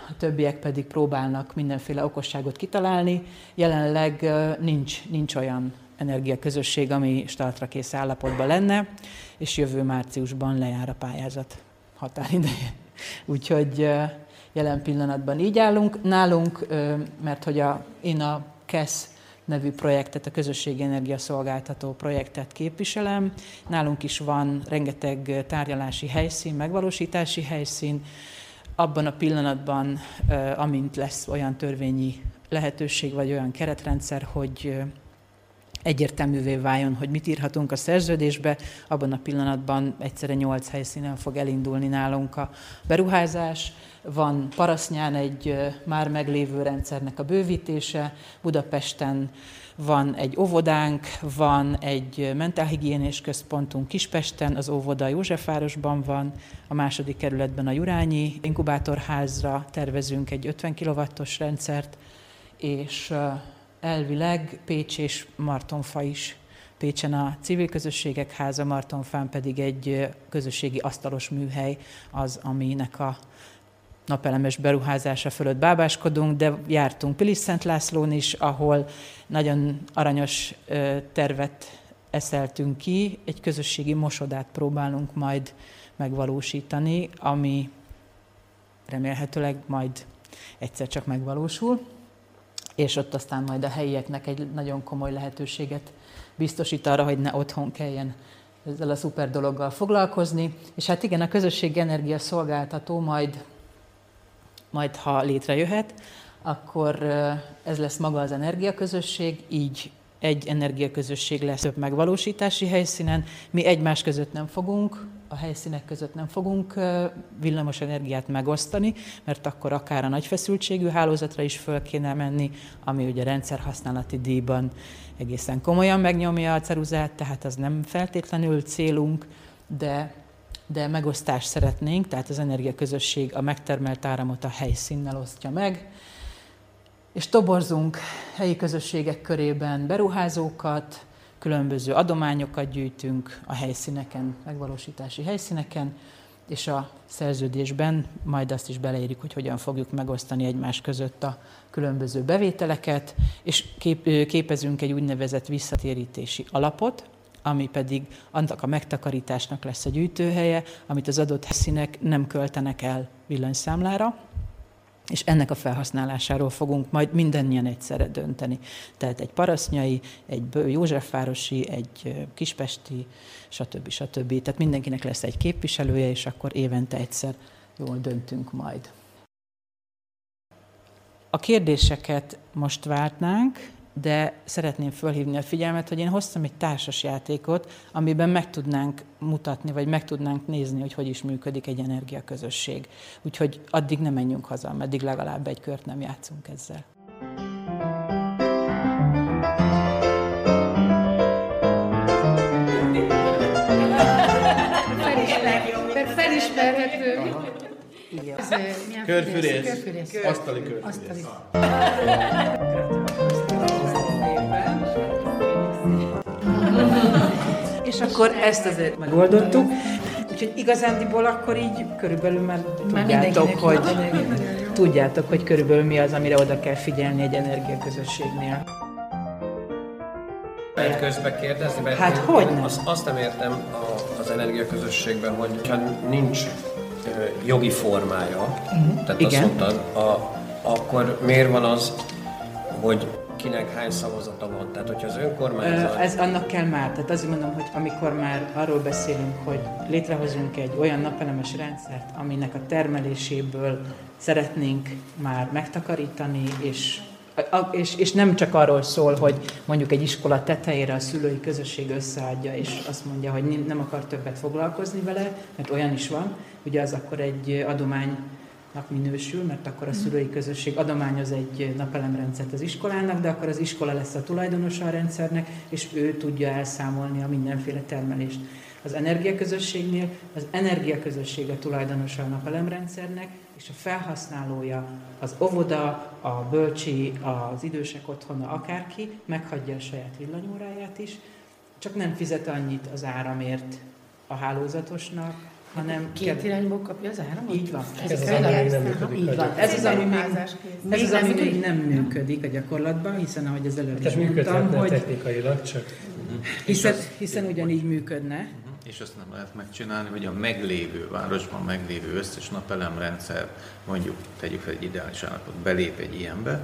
a többiek pedig próbálnak mindenféle okosságot kitalálni. Jelenleg nincs, nincs olyan energiaközösség, ami startra kész állapotban lenne, és jövő márciusban lejár a pályázat határideje. Úgyhogy jelen pillanatban így állunk. Nálunk, mert hogy a, én a KESZ nevű projektet, a Közösségi Energia Szolgáltató projektet képviselem. Nálunk is van rengeteg tárgyalási helyszín, megvalósítási helyszín, abban a pillanatban, amint lesz olyan törvényi lehetőség, vagy olyan keretrendszer, hogy egyértelművé váljon, hogy mit írhatunk a szerződésbe, abban a pillanatban egyszerre nyolc helyszínen fog elindulni nálunk a beruházás. Van Parasznyán egy már meglévő rendszernek a bővítése, Budapesten van egy óvodánk, van egy mentálhigiénés központunk Kispesten, az óvoda Józsefvárosban van, a második kerületben a Jurányi inkubátorházra tervezünk egy 50 kW-os rendszert, és elvileg Pécs és Martonfa is. Pécsen a civil közösségek háza, Martonfán pedig egy közösségi asztalos műhely az, aminek a napelemes beruházása fölött bábáskodunk, de jártunk Pilis Szent Lászlón is, ahol nagyon aranyos tervet eszeltünk ki, egy közösségi mosodát próbálunk majd megvalósítani, ami remélhetőleg majd egyszer csak megvalósul, és ott aztán majd a helyieknek egy nagyon komoly lehetőséget biztosít arra, hogy ne otthon kelljen ezzel a szuper dologgal foglalkozni. És hát igen, a közösségi energia szolgáltató majd majd ha létrejöhet, akkor ez lesz maga az energiaközösség, így egy energiaközösség lesz több megvalósítási helyszínen. Mi egymás között nem fogunk, a helyszínek között nem fogunk villamos energiát megosztani, mert akkor akár a nagy feszültségű hálózatra is föl kéne menni, ami ugye rendszerhasználati díjban egészen komolyan megnyomja a ceruzát, tehát az nem feltétlenül célunk, de de megosztást szeretnénk, tehát az energiaközösség a megtermelt áramot a helyszínnel osztja meg, és toborzunk helyi közösségek körében beruházókat, különböző adományokat gyűjtünk a helyszíneken, megvalósítási helyszíneken, és a szerződésben majd azt is beleírjuk, hogy hogyan fogjuk megosztani egymás között a különböző bevételeket, és kép, képezünk egy úgynevezett visszatérítési alapot, ami pedig annak a megtakarításnak lesz a gyűjtőhelye, amit az adott helyszínek nem költenek el villanyszámlára, és ennek a felhasználásáról fogunk majd mindannyian egyszerre dönteni. Tehát egy parasznyai, egy Józsefvárosi, egy kispesti, stb. stb. Tehát mindenkinek lesz egy képviselője, és akkor évente egyszer jól döntünk majd. A kérdéseket most vártnánk, de szeretném fölhívni a figyelmet, hogy én hoztam egy társas játékot, amiben meg tudnánk mutatni, vagy meg tudnánk nézni, hogy hogy is működik egy energiaközösség. Úgyhogy addig nem menjünk haza, meddig legalább egy kört nem játszunk ezzel.
Felismerhető. Körfűrész. Asztali körfűrész. Asztali.
És akkor ezt azért megoldottuk. Úgyhogy igazándiból akkor így körülbelül már, már tudjátok, hogy, tudjátok, hogy körülbelül mi az, amire oda kell figyelni egy energiaközösségnél.
Lehet közbe kérdezni?
Mert hát hogy nem?
Azt, azt nem értem a, az energiaközösségben, hogy ha nincs jogi formája, uh-huh. tehát Igen. azt mondtad, a, akkor miért van az, hogy kinek hány szavazata van. Tehát, hogyha az önkormányzat...
Ez annak kell már. Tehát azért mondom, hogy amikor már arról beszélünk, hogy létrehozunk egy olyan napelemes rendszert, aminek a termeléséből szeretnénk már megtakarítani, és és, és nem csak arról szól, hogy mondjuk egy iskola tetejére a szülői közösség összeadja, és azt mondja, hogy nem akar többet foglalkozni vele, mert olyan is van, ugye az akkor egy adomány minősül, mert akkor a szülői közösség adományoz egy napelemrendszert az iskolának, de akkor az iskola lesz a tulajdonosa a rendszernek, és ő tudja elszámolni a mindenféle termelést. Az energiaközösségnél az energiaközösség a tulajdonosa a napelemrendszernek, és a felhasználója az óvoda, a bölcsi, az idősek otthona, akárki, meghagyja a saját villanyóráját is, csak nem fizet annyit az áramért a hálózatosnak, hanem
két irányból kapja az áramot?
Így van. Ez, ez, az, ami még nem működik. Így van. Ez az, ami még, ez az, ami még nem működik a gyakorlatban, hiszen ahogy az előbb is mondtam, hogy...
technikailag csak...
Hiszen, hiszen ugyanígy működne.
És azt nem lehet megcsinálni, hogy a meglévő városban meglévő összes napelemrendszer, mondjuk tegyük fel egy ideális állapot, belép egy ilyenbe,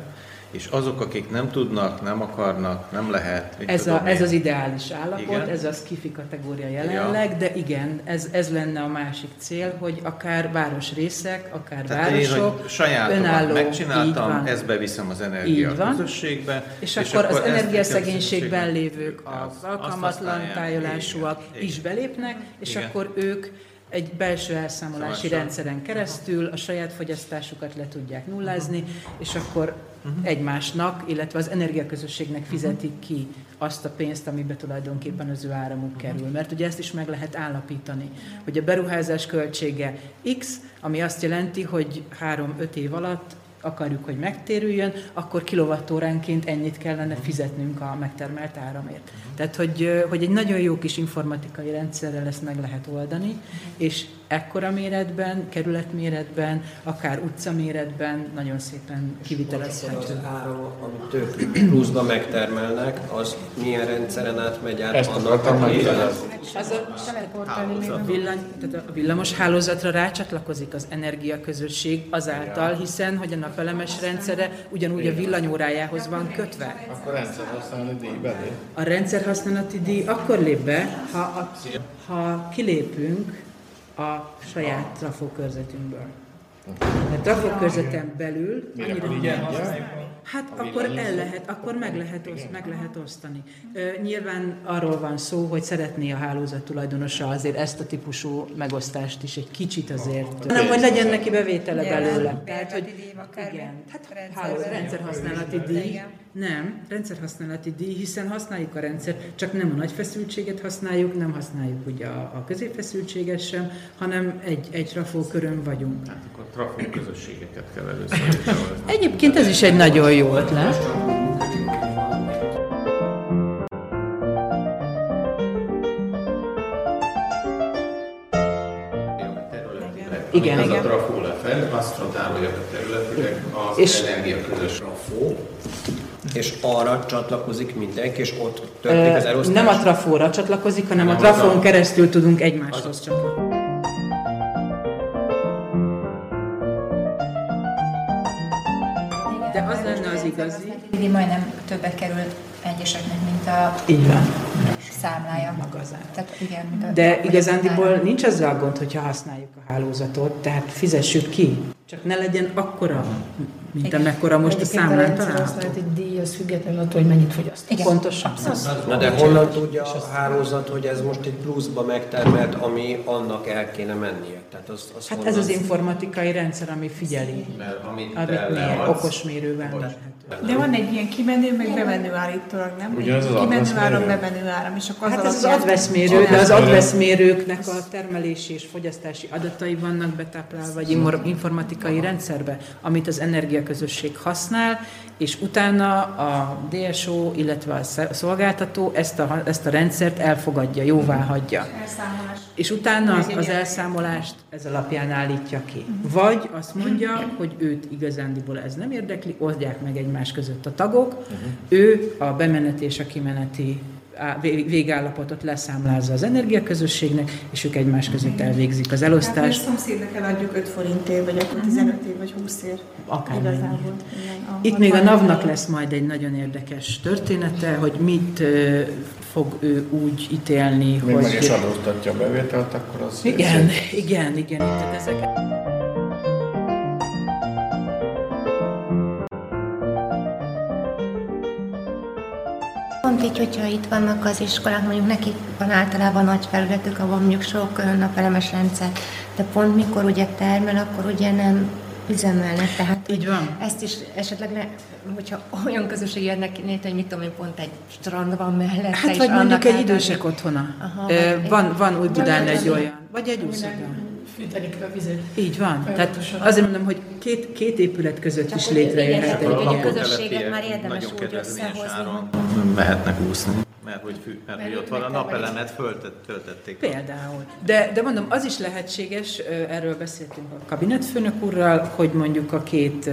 és azok, akik nem tudnak, nem akarnak, nem lehet.
Ez, a, ez az ideális állapot, igen. ez az kifi kategória jelenleg, ja. de igen, ez, ez lenne a másik cél, hogy akár városrészek, akár Tehát városok, én,
saját önálló, megcsináltam, ezt beviszem az energia közösségbe.
És, és akkor, akkor az energiaszegénységben lévők, az alkalmatlan tájolásúak is belépnek, és igen. akkor ők egy belső elszámolási szóval rendszeren keresztül a saját fogyasztásukat le tudják nullázni, és akkor uh-huh. egymásnak, illetve az energiaközösségnek fizetik ki azt a pénzt, amiben tulajdonképpen az ő áramuk uh-huh. kerül. Mert ugye ezt is meg lehet állapítani, hogy a beruházás költsége X, ami azt jelenti, hogy 3-5 év alatt akarjuk, hogy megtérüljön, akkor kilovattóránként ennyit kellene fizetnünk a megtermelt áramért. Tehát, hogy, hogy egy nagyon jó kis informatikai rendszerrel ezt meg lehet oldani, és ekkora méretben, kerületméretben, akár utcaméretben nagyon szépen kivitelezhető. Az
áram, amit ők pluszban megtermelnek, az milyen rendszeren át megy át Ezt annak,
aki az a, villany, tehát a villamos hálózatra rácsatlakozik az energiaközösség azáltal, hiszen, hogy a napelemes rendszere ugyanúgy a villanyórájához van kötve.
Akkor rendszerhasználati díj belé?
A rendszerhasználati díj akkor lép be, ha, a, ha kilépünk a saját trafókörzetünkből. A trafókörzeten belül annyira Hát akkor el lehet, akkor meg lehet, oszt, meg lehet osztani. Nyilván arról van szó, hogy szeretné a hálózat tulajdonosa azért ezt a típusú megosztást is egy kicsit azért, nem, hogy legyen neki bevétele belőle. Tehát, hogy igen, hát hálózat, rendszerhasználati díj, nem, rendszerhasználati díj, hiszen használjuk a rendszer, csak nem a nagy feszültséget használjuk, nem használjuk ugye a, a középfeszültséget sem, hanem egy, egy trafó körön vagyunk.
Hát akkor trafó közösségeket kell először
Egyébként ez is egy nagyon jó ötlet.
Igen, az igen. a trafó lefed, azt rotálja a területek az és energia közös trafó,
és arra csatlakozik mindenki, és ott történik az elosztás?
Nem a trafóra csatlakozik, hanem nem a trafón keresztül tudunk egymáshoz csatlakozni. De az lenne az igazi.
Így majdnem többet kerül egyeseknek, mint a
Így van.
számlája.
Maga az tehát, igen, mint a De igazándiból nincs azzal a gond, hogyha használjuk a hálózatot, tehát fizessük ki. Csak ne legyen akkora mint amekkora most a számlán található.
Az függetlenül attól, hogy mennyit fogyaszt.
Igen. Pontosan.
Na de honnan tudja a hálózat, hogy ez most egy pluszba megtermelt, ami annak el kéne mennie? Tehát az,
az hát ez az informatikai rendszer, ami figyeli,
Mert amit,
amit mér, okos mérővel
De van egy ilyen kimenő, meg bemenő állítólag, nem? Ugyanaz az kimenő áram, bemenő áram, és akkor
hát ez az adveszmérő, de az adveszmérőknek a termelési és fogyasztási adatai vannak betáplálva egy informatikai rendszerbe, amit az energia energiaközösség használ, és utána a DSO, illetve a szolgáltató ezt a, ezt a rendszert elfogadja, jóvá hagyja. Elszámolás. És utána az, az elszámolást ez alapján állítja ki. Vagy azt mondja, hogy őt igazándiból ez nem érdekli, oldják meg egymás között a tagok, ő a bemeneti és a kimeneti végállapotot leszámlázza az energiaközösségnek, és ők egymás között elvégzik az elosztást. Tehát
a szomszédnak eladjuk 5 forintért, vagy akkor 15 év, vagy 20 év.
Akár Igazából. Itt még a NAV-nak lesz majd egy nagyon érdekes története, hogy mit fog ő úgy ítélni,
még
hogy...
meg is adóztatja a bevételt, akkor az...
Igen, igen, igen, itt ezeket...
Pont így, hogyha itt vannak az iskolák, mondjuk nekik van általában nagy felületük, ahol mondjuk sok napelemes rendszer, de pont mikor ugye termel, akkor ugye nem üzemelnek. Tehát
így van.
Ezt is esetleg, ne, hogyha olyan közösség érnek létre, hogy mit tudom én, pont egy strand van mellette.
Hát vagy mondjuk egy idősek otthona. Aha, van, van úgy Budán egy olyan. Vagy egy úszoda
fűteni kell a vizet.
Így van. Tehát azért mondom, hogy két, két épület között Csak is létrejöhet
egy ilyen. közösséget már érdemes úgy összehozni.
Mehetnek úszni. Mert hogy, fű, mert, mert hogy ott van a napelemet föltett, töltették.
Például. De, de mondom, az is lehetséges, erről beszéltünk a kabinetfőnök úrral, hogy mondjuk a két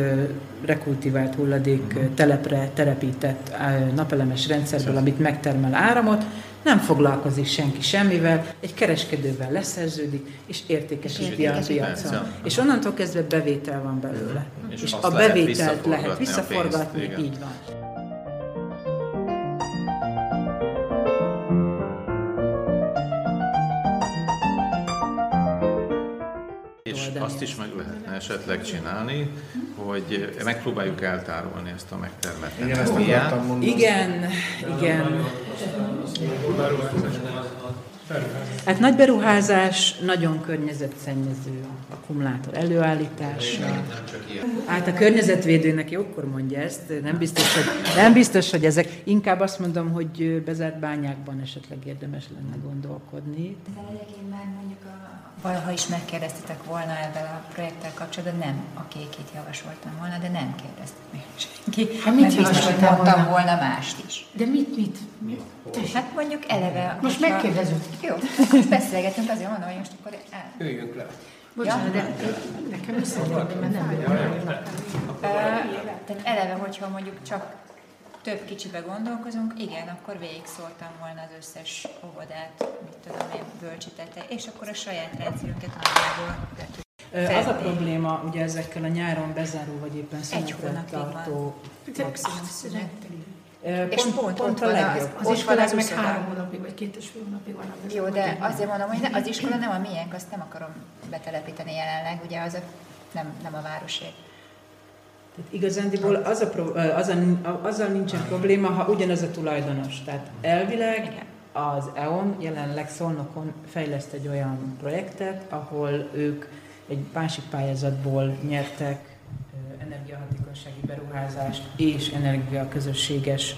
rekultivált hulladék telepre telepített napelemes rendszerből, amit megtermel áramot, nem foglalkozik senki semmivel, egy kereskedővel leszerződik, és értékesíti a piacon. És onnantól kezdve bevétel van belőle. És, és a bevételt lehet visszaforgatni, így van.
És azt is meg lehetne esetleg csinálni, hogy megpróbáljuk eltárolni ezt a megtermelt
Igen, ezt akartam mondani. Igen, igen. Hát nagy beruházás, nagyon környezetszennyező akkumulátor előállítása. Hát a környezetvédőnek jókor mondja ezt, nem biztos, hogy, nem biztos, hogy ezek, inkább azt mondom, hogy bezárt bányákban esetleg érdemes lenne gondolkodni.
De egyébként már mondjuk a valaha is megkérdeztetek volna ebben a projekttel kapcsolatban, nem a kékit javasoltam volna, de nem kérdeztek meg senki. Hát mit javasoltam volna? volna mást is.
De mit, mit? mit?
Hát mondjuk eleve...
Most hogyha... megkérdezünk.
Jó, beszélgetünk, azért mondom, hogy most akkor el...
Üljünk le.
Bocsánat, ja? de nekem összeadni, mert nem
Tehát eleve, hogyha mondjuk csak több kicsibe gondolkozunk, igen, akkor végig szóltam volna az összes óvodát, mit tudom én, bölcsítette, és akkor a saját rendszerünket nagyjából
az a probléma, ugye ezekkel a nyáron bezáró, vagy éppen szünetet tartó maximum
és pont, pont, pont a legjobb. Az, az iskola
az meg három hónapig, vagy két és fél hónapig van.
Jó, de azért mondom, hogy az iskola nem a miénk, azt nem akarom betelepíteni jelenleg, ugye az a, nem, nem a városé.
Tehát igazándiból az a, az a, azzal nincsen probléma, ha ugyanaz a tulajdonos. Tehát elvileg az EON jelenleg Szolnokon fejleszt egy olyan projektet, ahol ők egy másik pályázatból nyertek energiahatékonysági beruházást és energiaközösséges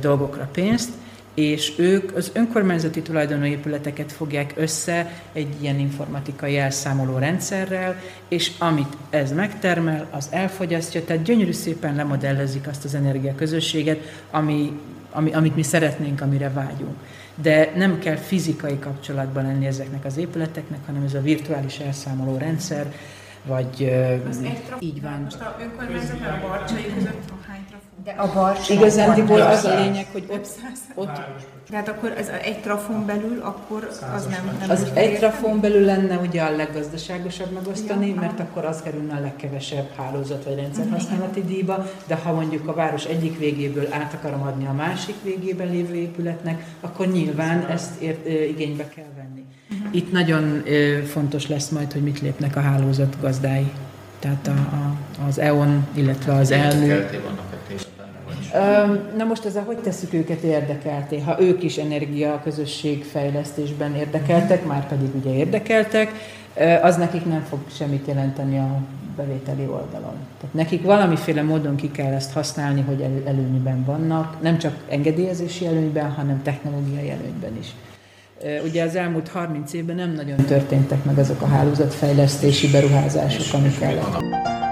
dolgokra pénzt, és ők az önkormányzati tulajdonú épületeket fogják össze egy ilyen informatikai elszámoló rendszerrel, és amit ez megtermel, az elfogyasztja, tehát gyönyörű szépen lemodellezik azt az energiaközösséget, ami, ami, amit mi szeretnénk, amire vágyunk. De nem kell fizikai kapcsolatban lenni ezeknek az épületeknek, hanem ez a virtuális elszámoló rendszer, vagy
az így van. Most a önkormányzat a barcsai között
de a bars
Igazándiból az a lényeg, hogy ott, ott
tehát akkor ez egy trafon belül, akkor az nem... nem
az egy trafon belül lenne ugye a leggazdaságosabb megosztani, ja, mert akkor az kerülne a legkevesebb hálózat vagy rendszerhasználati díjba, de ha mondjuk a város egyik végéből át akarom adni a másik végében lévő épületnek, akkor nyilván ezt ért, igénybe kell venni. Uh-huh. Itt nagyon fontos lesz majd, hogy mit lépnek a hálózat gazdái. Tehát a, a, az EON, illetve az elmű. Na most ezzel hogy tesszük őket érdekelté? Ha ők is energia közösségfejlesztésben érdekeltek, már pedig ugye érdekeltek, az nekik nem fog semmit jelenteni a bevételi oldalon. Tehát nekik valamiféle módon ki kell ezt használni, hogy elő, előnyben vannak, nem csak engedélyezési előnyben, hanem technológiai előnyben is. Ugye az elmúlt 30 évben nem nagyon történtek meg azok a hálózatfejlesztési beruházások, amik kellett.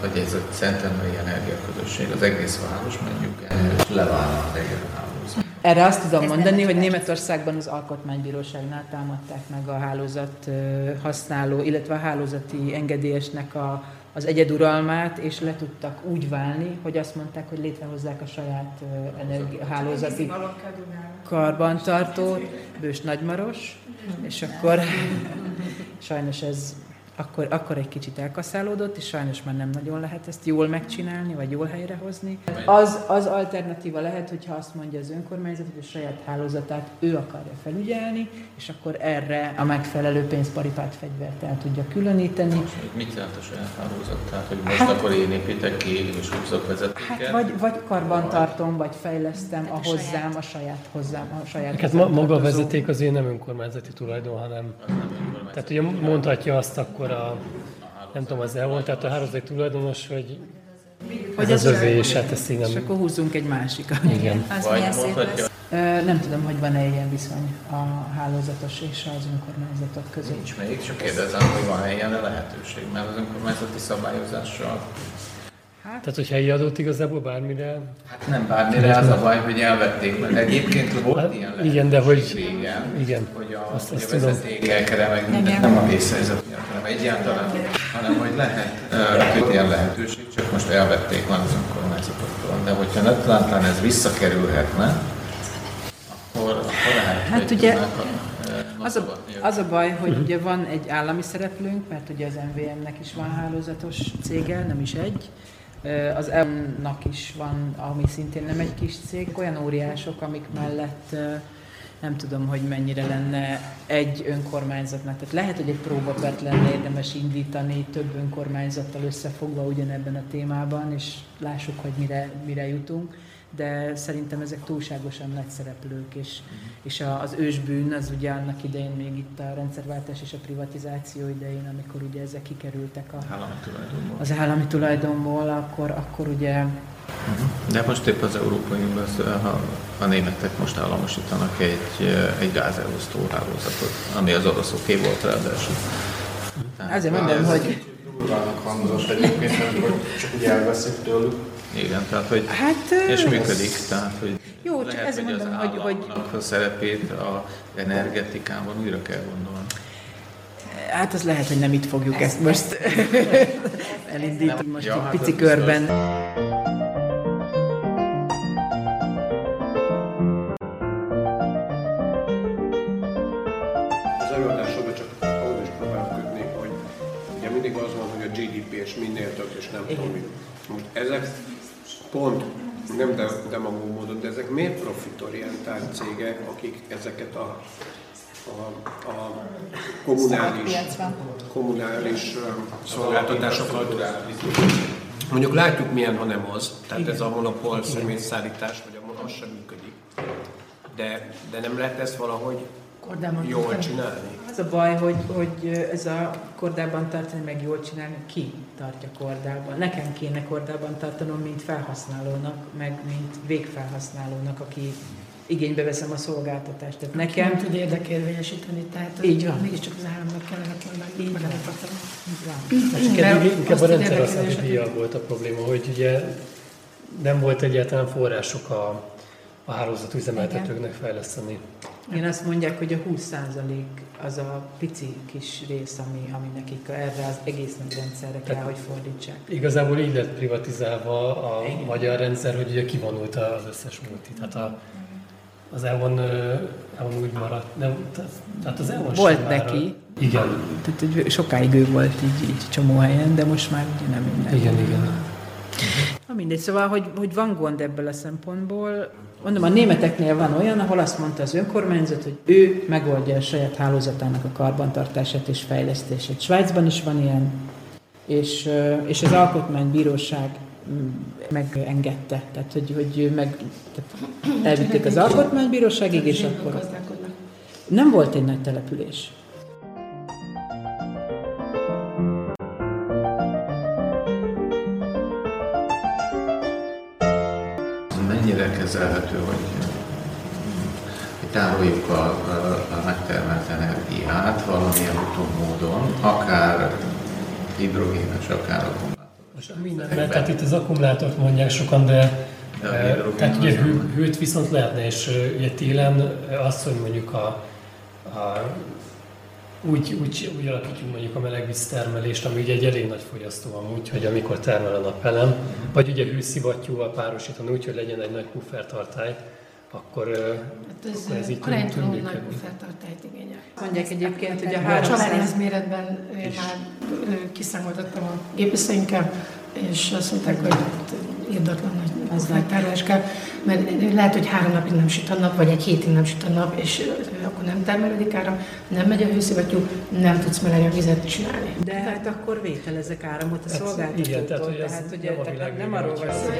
Hogy ez a Szentendrei Energiaközösség, az egész város mondjuk leválna a hálózat.
Erre azt tudom mondani, hogy Németországban az Alkotmánybíróságnál támadták meg a hálózat használó, illetve a hálózati engedélyesnek a, az egyeduralmát, és le tudtak úgy válni, hogy azt mondták, hogy létrehozzák a saját energi- hálózati karbantartót, Bős Nagymaros, és akkor sajnos ez akkor, akkor egy kicsit elkaszálódott, és sajnos már nem nagyon lehet ezt jól megcsinálni, vagy jól helyrehozni. Az, az alternatíva lehet, hogyha azt mondja az önkormányzat, hogy a saját hálózatát ő akarja felügyelni, és akkor erre a megfelelő pénzparipát fegyvert el tudja különíteni.
Mit jelent a saját hálózat? Tehát, hogy most hát, akkor én építek ki, és húzok vezetéket?
Hát vagy, vagy karbantartom, vagy fejlesztem a hozzám, a saját hozzám, a saját
Hát ma, maga a vezeték azért nem önkormányzati tulajdon, hanem... Tehát ugye mondhatja azt akkor akkor a, nem tudom, az elvon, tehát a hálózat tulajdonos, hogy hogy ez az övé, és hát ezt
nem... És akkor húzzunk egy másikat.
Igen.
Az Vagy.
Nem tudom, hogy van-e ilyen viszony a hálózatos és az önkormányzatok között.
Nincs még, csak kérdezem, hogy van-e ilyen lehetőség, mert az önkormányzati szabályozással
Tehát, hogyha helyi adót igazából bármire...
Hát nem bármire, az a baj, hogy elvették, mert egyébként volt hát, ilyen
Igen, de hogy...
Régen,
igen,
hogy a, azt, hogy azt a vezetékekre meg minden, nem a vészhelyzet miatt, hanem egyáltalán, hanem hogy lehet uh, ilyen lehetőség, csak most elvették már az önkormányzatoktól. De hogyha netlántán ez visszakerülhetne, akkor, akkor lehet,
hát hogy ugye, az a, az a baj, hogy ugye van egy állami szereplőnk, mert ugye az MVM-nek is van hálózatos cége, nem is egy, az EU-nak is van, ami szintén nem egy kis cég, olyan óriások, amik mellett nem tudom, hogy mennyire lenne egy önkormányzatnak. Tehát lehet, hogy egy próbapert lenne érdemes indítani több önkormányzattal összefogva ugyanebben a témában, és lássuk, hogy mire, mire jutunk de szerintem ezek túlságosan nagy szereplők, és, uh-huh. és a, az ősbűn az ugye annak idején még itt a rendszerváltás és a privatizáció idején, amikor ugye ezek kikerültek a,
állami tulajdonból.
az állami tulajdonból, akkor, akkor ugye
uh-huh. De most épp az Európai Unióban ha a németek most államosítanak egy, egy gázelosztó hálózatot, ami az oroszoké volt ráadásul.
Azért mondom, hogy...
Durvának hangzott egyébként, hogy csak ugye elveszik tőlük
igen, tehát hogy hát, és működik, tehát hogy
jó, lehet, csak ez hogy mondom, az hogy, hogy
a szerepét a energetikában újra kell gondolni.
Hát az lehet, hogy nem itt fogjuk ezt, ezt most elindítani most ja, egy pici hát körben.
Az előadásodban csak ahhoz is próbálok kötni, hogy ugye mindig az van, hogy a GDP és minél több, és nem tudom mi. Most ezek pont nem de, demagóg módon, de ezek miért profitorientált cégek, akik ezeket a, a, a kommunális, kommunális szolgáltatásokat. Mondjuk látjuk milyen, ha nem az, tehát Igen. ez a monopól személyszállítás, vagy a az sem működik. De, de nem lehet ezt valahogy kordában jól tartani. csinálni?
Az a baj, hogy, hogy ez a kordában tartani, meg jól csinálni, ki tartja kordában. Nekem kéne kordában tartanom, mint felhasználónak, meg mint végfelhasználónak, aki igénybe veszem a szolgáltatást. Tehát nekem...
Nem tud érdekérvényesíteni, tehát
így van.
mégiscsak az államnak kellene
Így van.
Így van. Inkább a rendszer díjjal volt a probléma, hogy ugye nem volt egyáltalán források a, a hálózat üzemeltetőknek fejleszteni.
Igen, azt mondják, hogy a 20% az a pici kis rész, ami, ami nekik erre az egész nagy rendszerre kell, hogy fordítsák.
Igazából így lett privatizálva a Igen. magyar rendszer, hogy ugye kivonult az összes multi. Tehát a, az Elvon, Elvon úgy maradt, nem, tehát az Elvon
Volt neki.
A, igen.
Tehát egy, sokáig ő volt így, így csomó helyen, de most már ugye nem minden.
Igen, igen.
Na mindegy, szóval, hogy, hogy van gond ebből a szempontból. Mondom, a németeknél van olyan, ahol azt mondta az önkormányzat, hogy ő megoldja a saját hálózatának a karbantartását és fejlesztését. Svájcban is van ilyen, és, és az alkotmánybíróság mm, megengedte, tehát hogy, hogy meg, tehát elvitték az alkotmánybíróságig, és akkor... Nem volt egy nagy település.
Kezelhető, hogy, tároljuk a, a, a megtermelt energiát valamilyen úton módon, akár hidrogénes, akár akkumulátoros.
Most minden, tehát itt az akkumulátort mondják sokan, de, de tehát ugye hő, hőt viszont lehetne, és ugye télen azt, hogy mondjuk a, a úgy, úgy, úgy alakítjuk mondjuk a melegvíz termelést, ami ugye egy elég nagy fogyasztó amúgy, hogy amikor termel a napelem, vagy ugye hőszivattyúval párosítani úgy, hogy legyen egy nagy puffertartály, akkor, hát ez, akkor ez így tud, tud működni. nagy
puffertartályt igényel.
Mondják egyébként, hogy a 300...
méretben én már kiszámoltattam a gépészeinkkel, és azt mondták, hogy írdatlan nagy puffertárolás kell, mert lehet, hogy három napig nem süt a nap, vagy egy hétig nem süt a nap, és akkor nem termelődik áram, nem megy a hőszivattyú, nem tudsz meleg vizet csinálni.
De hát akkor vételezek áramot a hát, szolgáltatótól. Igen, tehát, hogy tehát, ugye, nem, tehát nem arról van szó,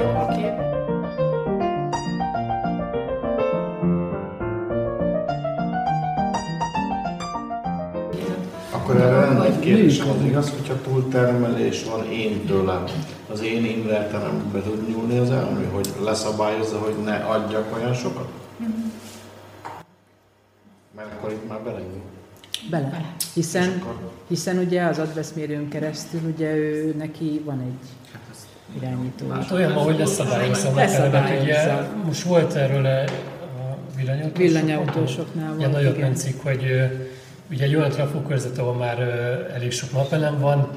Akkor erre lenne egy kérdés, az igaz, hogyha túltermelés van én tőlem, az én inverterem be tud nyúlni az elmű, hogy leszabályozza, hogy ne adjak olyan sokat? Mert akkor itt már belenyúl.
Bele. Hiszen, hiszen ugye az adveszmérőn keresztül ugye ő neki van egy irányító.
Hát olyan ma, hogy leszabályozza. Leszabályozza. Most volt erről a villanyautósoknál.
Villanyautósoknál
volt, nagyon igen. Tetszik, hogy Ugye egy olyan trafókörzet, ahol már elég sok napelem van,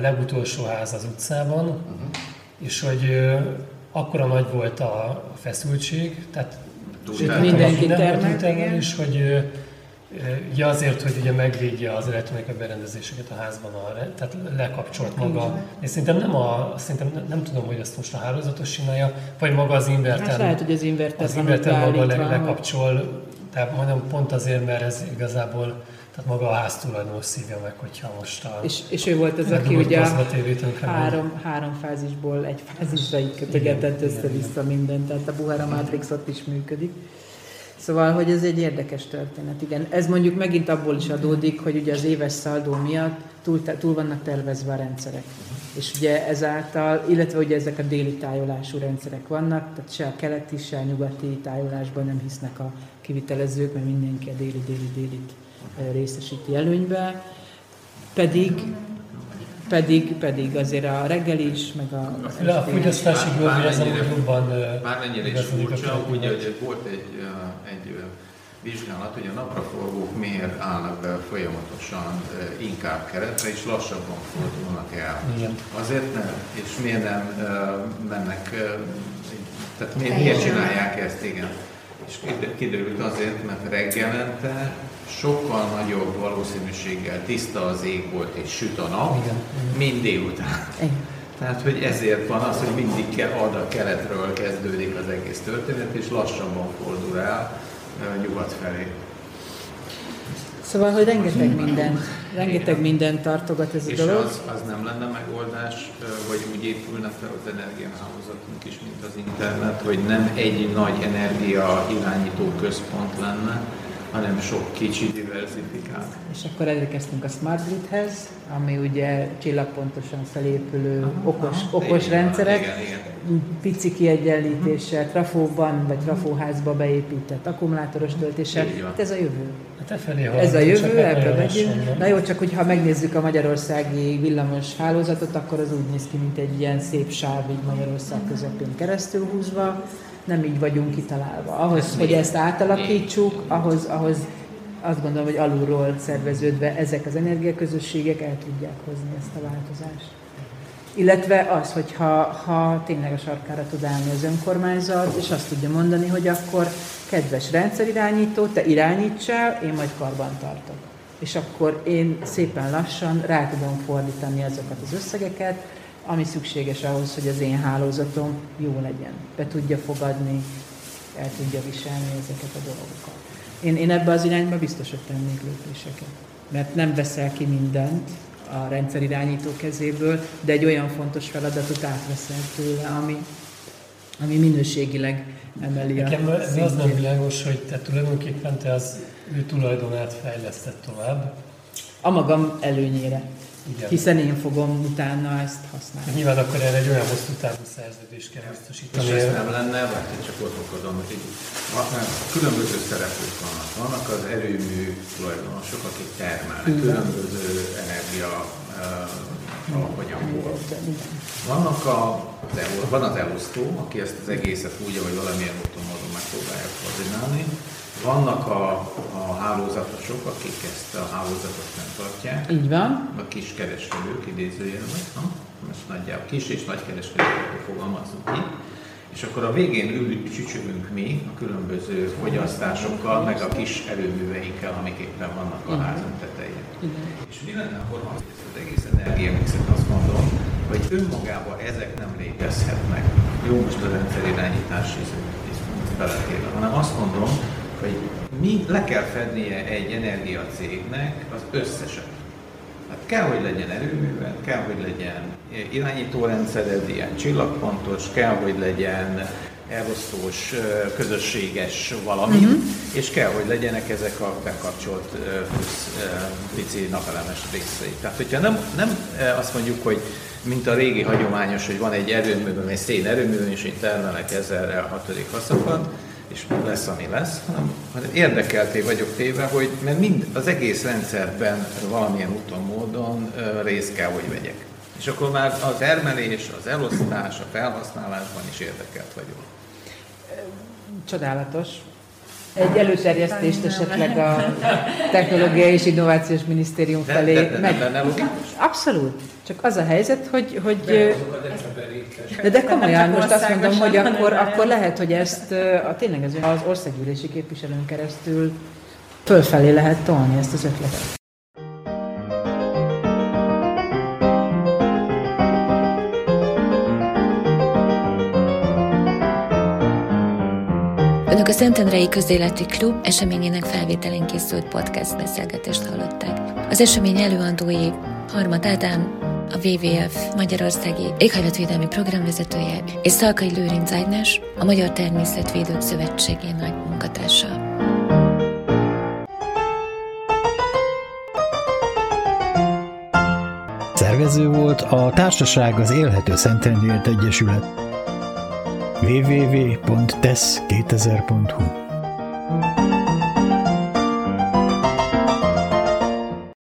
legutolsó ház az utcában, uh-huh. és hogy akkora nagy volt a feszültség, tehát
mindenki termel,
és hogy ugye azért, hogy ugye megvédje az elektronikai berendezéseket a házban, a, tehát lekapcsolt maga. És szerintem nem, a, szerintem nem, nem tudom, hogy ezt most a hálózatos csinálja, vagy maga az inverter. Hát
lehet, hogy az inverter,
az inverter maga le, lekapcsol, tehát mondom pont azért, mert ez igazából tehát maga a háztulajdonos szívja meg, hogyha most a...
És, és ő volt az, aki ugye három, három fázisból egy fázisra így kötögetett össze-vissza mindent, tehát a Buhara Matrix ott is működik. Szóval, hogy ez egy érdekes történet, igen. Ez mondjuk megint abból is adódik, hogy ugye az éves szaldó miatt túl, túl vannak tervezve a rendszerek. És ugye ezáltal, illetve ugye ezek a déli tájolású rendszerek vannak, tehát se a keleti, se a nyugati tájolásban nem hisznek a kivitelezők, mert mindenki a déli-déli-délit részesíti előnybe, pedig pedig, pedig azért a reggel is, meg a...
A, a fogyasztási glóbi az jobban
Bármennyire is furcsa, ugye, hogy volt egy, egy vizsgálat, hogy a napraforgók miért állnak be folyamatosan inkább keretre, és lassabban fordulnak el. Igen. Azért nem, és miért nem mennek, tehát miért, miért csinálják ezt, igen. És kiderült azért, mert reggelente sokkal nagyobb valószínűséggel tiszta az ég volt és süt a nap, Igen. mint délután. Igen. Tehát, hogy ezért van az, hogy mindig kell ad a keletről kezdődik az egész történet, és lassabban fordul el nyugat felé.
Szóval, hogy rengeteg minden, rengeteg minden tartogat ez a
és
dolog.
Az, az nem lenne megoldás, hogy úgy épülne fel az energiahálózatunk is, mint az internet, hogy nem egy nagy energia irányító központ lenne, hanem sok kicsi diversifikált.
És akkor elérkeztünk a Smart Gridhez, ami ugye csillagpontosan felépülő aha, okos, aha, okos igen, rendszerek, igen, igen. pici kiegyenlítéssel, trafóban vagy trafóházba beépített akkumulátoros töltéssel. Hát ez a jövő.
Hát felé
ez a jövő, ebbe megyünk. Na jó, csak hogyha megnézzük a magyarországi villamos hálózatot, akkor az úgy néz ki, mint egy ilyen szép sáv így Magyarország közepén keresztül húzva nem így vagyunk kitalálva. Ahhoz, ez hogy ezt átalakítsuk, ahhoz, ahhoz azt gondolom, hogy alulról szerveződve ezek az energiaközösségek el tudják hozni ezt a változást. Illetve az, hogy ha, ha tényleg a sarkára tud állni az önkormányzat, és azt tudja mondani, hogy akkor kedves rendszerirányító, te irányítsál, én majd karban tartok. És akkor én szépen lassan rá tudom fordítani azokat az összegeket, ami szükséges ahhoz, hogy az én hálózatom jó legyen, be tudja fogadni, el tudja viselni ezeket a dolgokat. Én, én ebbe az irányba biztos, hogy tennék lépéseket. Mert nem veszel ki mindent a rendszerirányító kezéből, de egy olyan fontos feladatot átveszel tőle, ami, ami minőségileg emeli
Nekem a ez az nem világos, hogy te tulajdonképpen te az ő tulajdonát fejlesztett tovább.
A magam előnyére. Igen. hiszen én fogom utána ezt használni.
Nyilván akkor erre egy olyan hosszú távú szerződést kell biztosítani.
És ez nem lenne, vagy én csak ott okozom, hogy különböző szereplők vannak. Vannak az erőmű tulajdonosok, akik termelnek, különböző energia volt. Vannak a, van az elosztó, aki ezt az egészet úgy, hogy valamilyen úton módon megpróbálja koordinálni, vannak a, a hálózatosok, akik ezt a hálózatot tartják.
Így van.
A kis kereskedők idézőjelben. Most nagyjából kis és nagy kereskedőkről fogalmazunk ki. És akkor a végén ül, csücsülünk mi a különböző fogyasztásokkal, meg a kis erőműveinkkel, amik éppen vannak a házunk tetején. És mi lenne akkor, ha az egész energiamixet azt mondom, hogy önmagában ezek nem létezhetnek. Jó, most a irányítási beletéve, hanem azt mondom, hogy mi le kell fednie egy energiacégnek az összeset. Hát kell, hogy legyen erőműved, kell, hogy legyen irányítórendszered, ilyen csillagpontos, kell, hogy legyen elosztós, közösséges valami, uh-huh. és kell, hogy legyenek ezek a bekapcsolt plusz pici napelemes részei. Tehát, hogyha nem, nem azt mondjuk, hogy mint a régi hagyományos, hogy van egy erőmű, egy szén erőmű, és én termelek ezerre a hatodik haszokat, és lesz, ami lesz, hanem, érdekelté vagyok téve, hogy mert mind az egész rendszerben valamilyen úton, módon részt kell, hogy vegyek. És akkor már a termelés, az elosztás, a felhasználásban is érdekelt vagyok.
Csodálatos. Egy előterjesztést esetleg a Technológiai és Innovációs Minisztérium felé. De, de, de, de, de Abszolút. Csak az a helyzet, hogy... hogy de, de komolyan, most azt mondom, hogy akkor, akkor lehet, hogy ezt a, tényleg az országgyűlési képviselőn keresztül fölfelé lehet tolni ezt az ötletet.
Önök a Szentendrei Közéleti Klub eseményének felvételén készült podcast beszélgetést hallották. Az esemény előadói Harmat Ádám, a WWF Magyarországi Éghajlatvédelmi Programvezetője és Szalkai Lőrinc Ágnes, a Magyar Természetvédők Szövetségének munkatársa.
Szervező volt a Társaság az Élhető Szentendrét Egyesület www.tesz2000.hu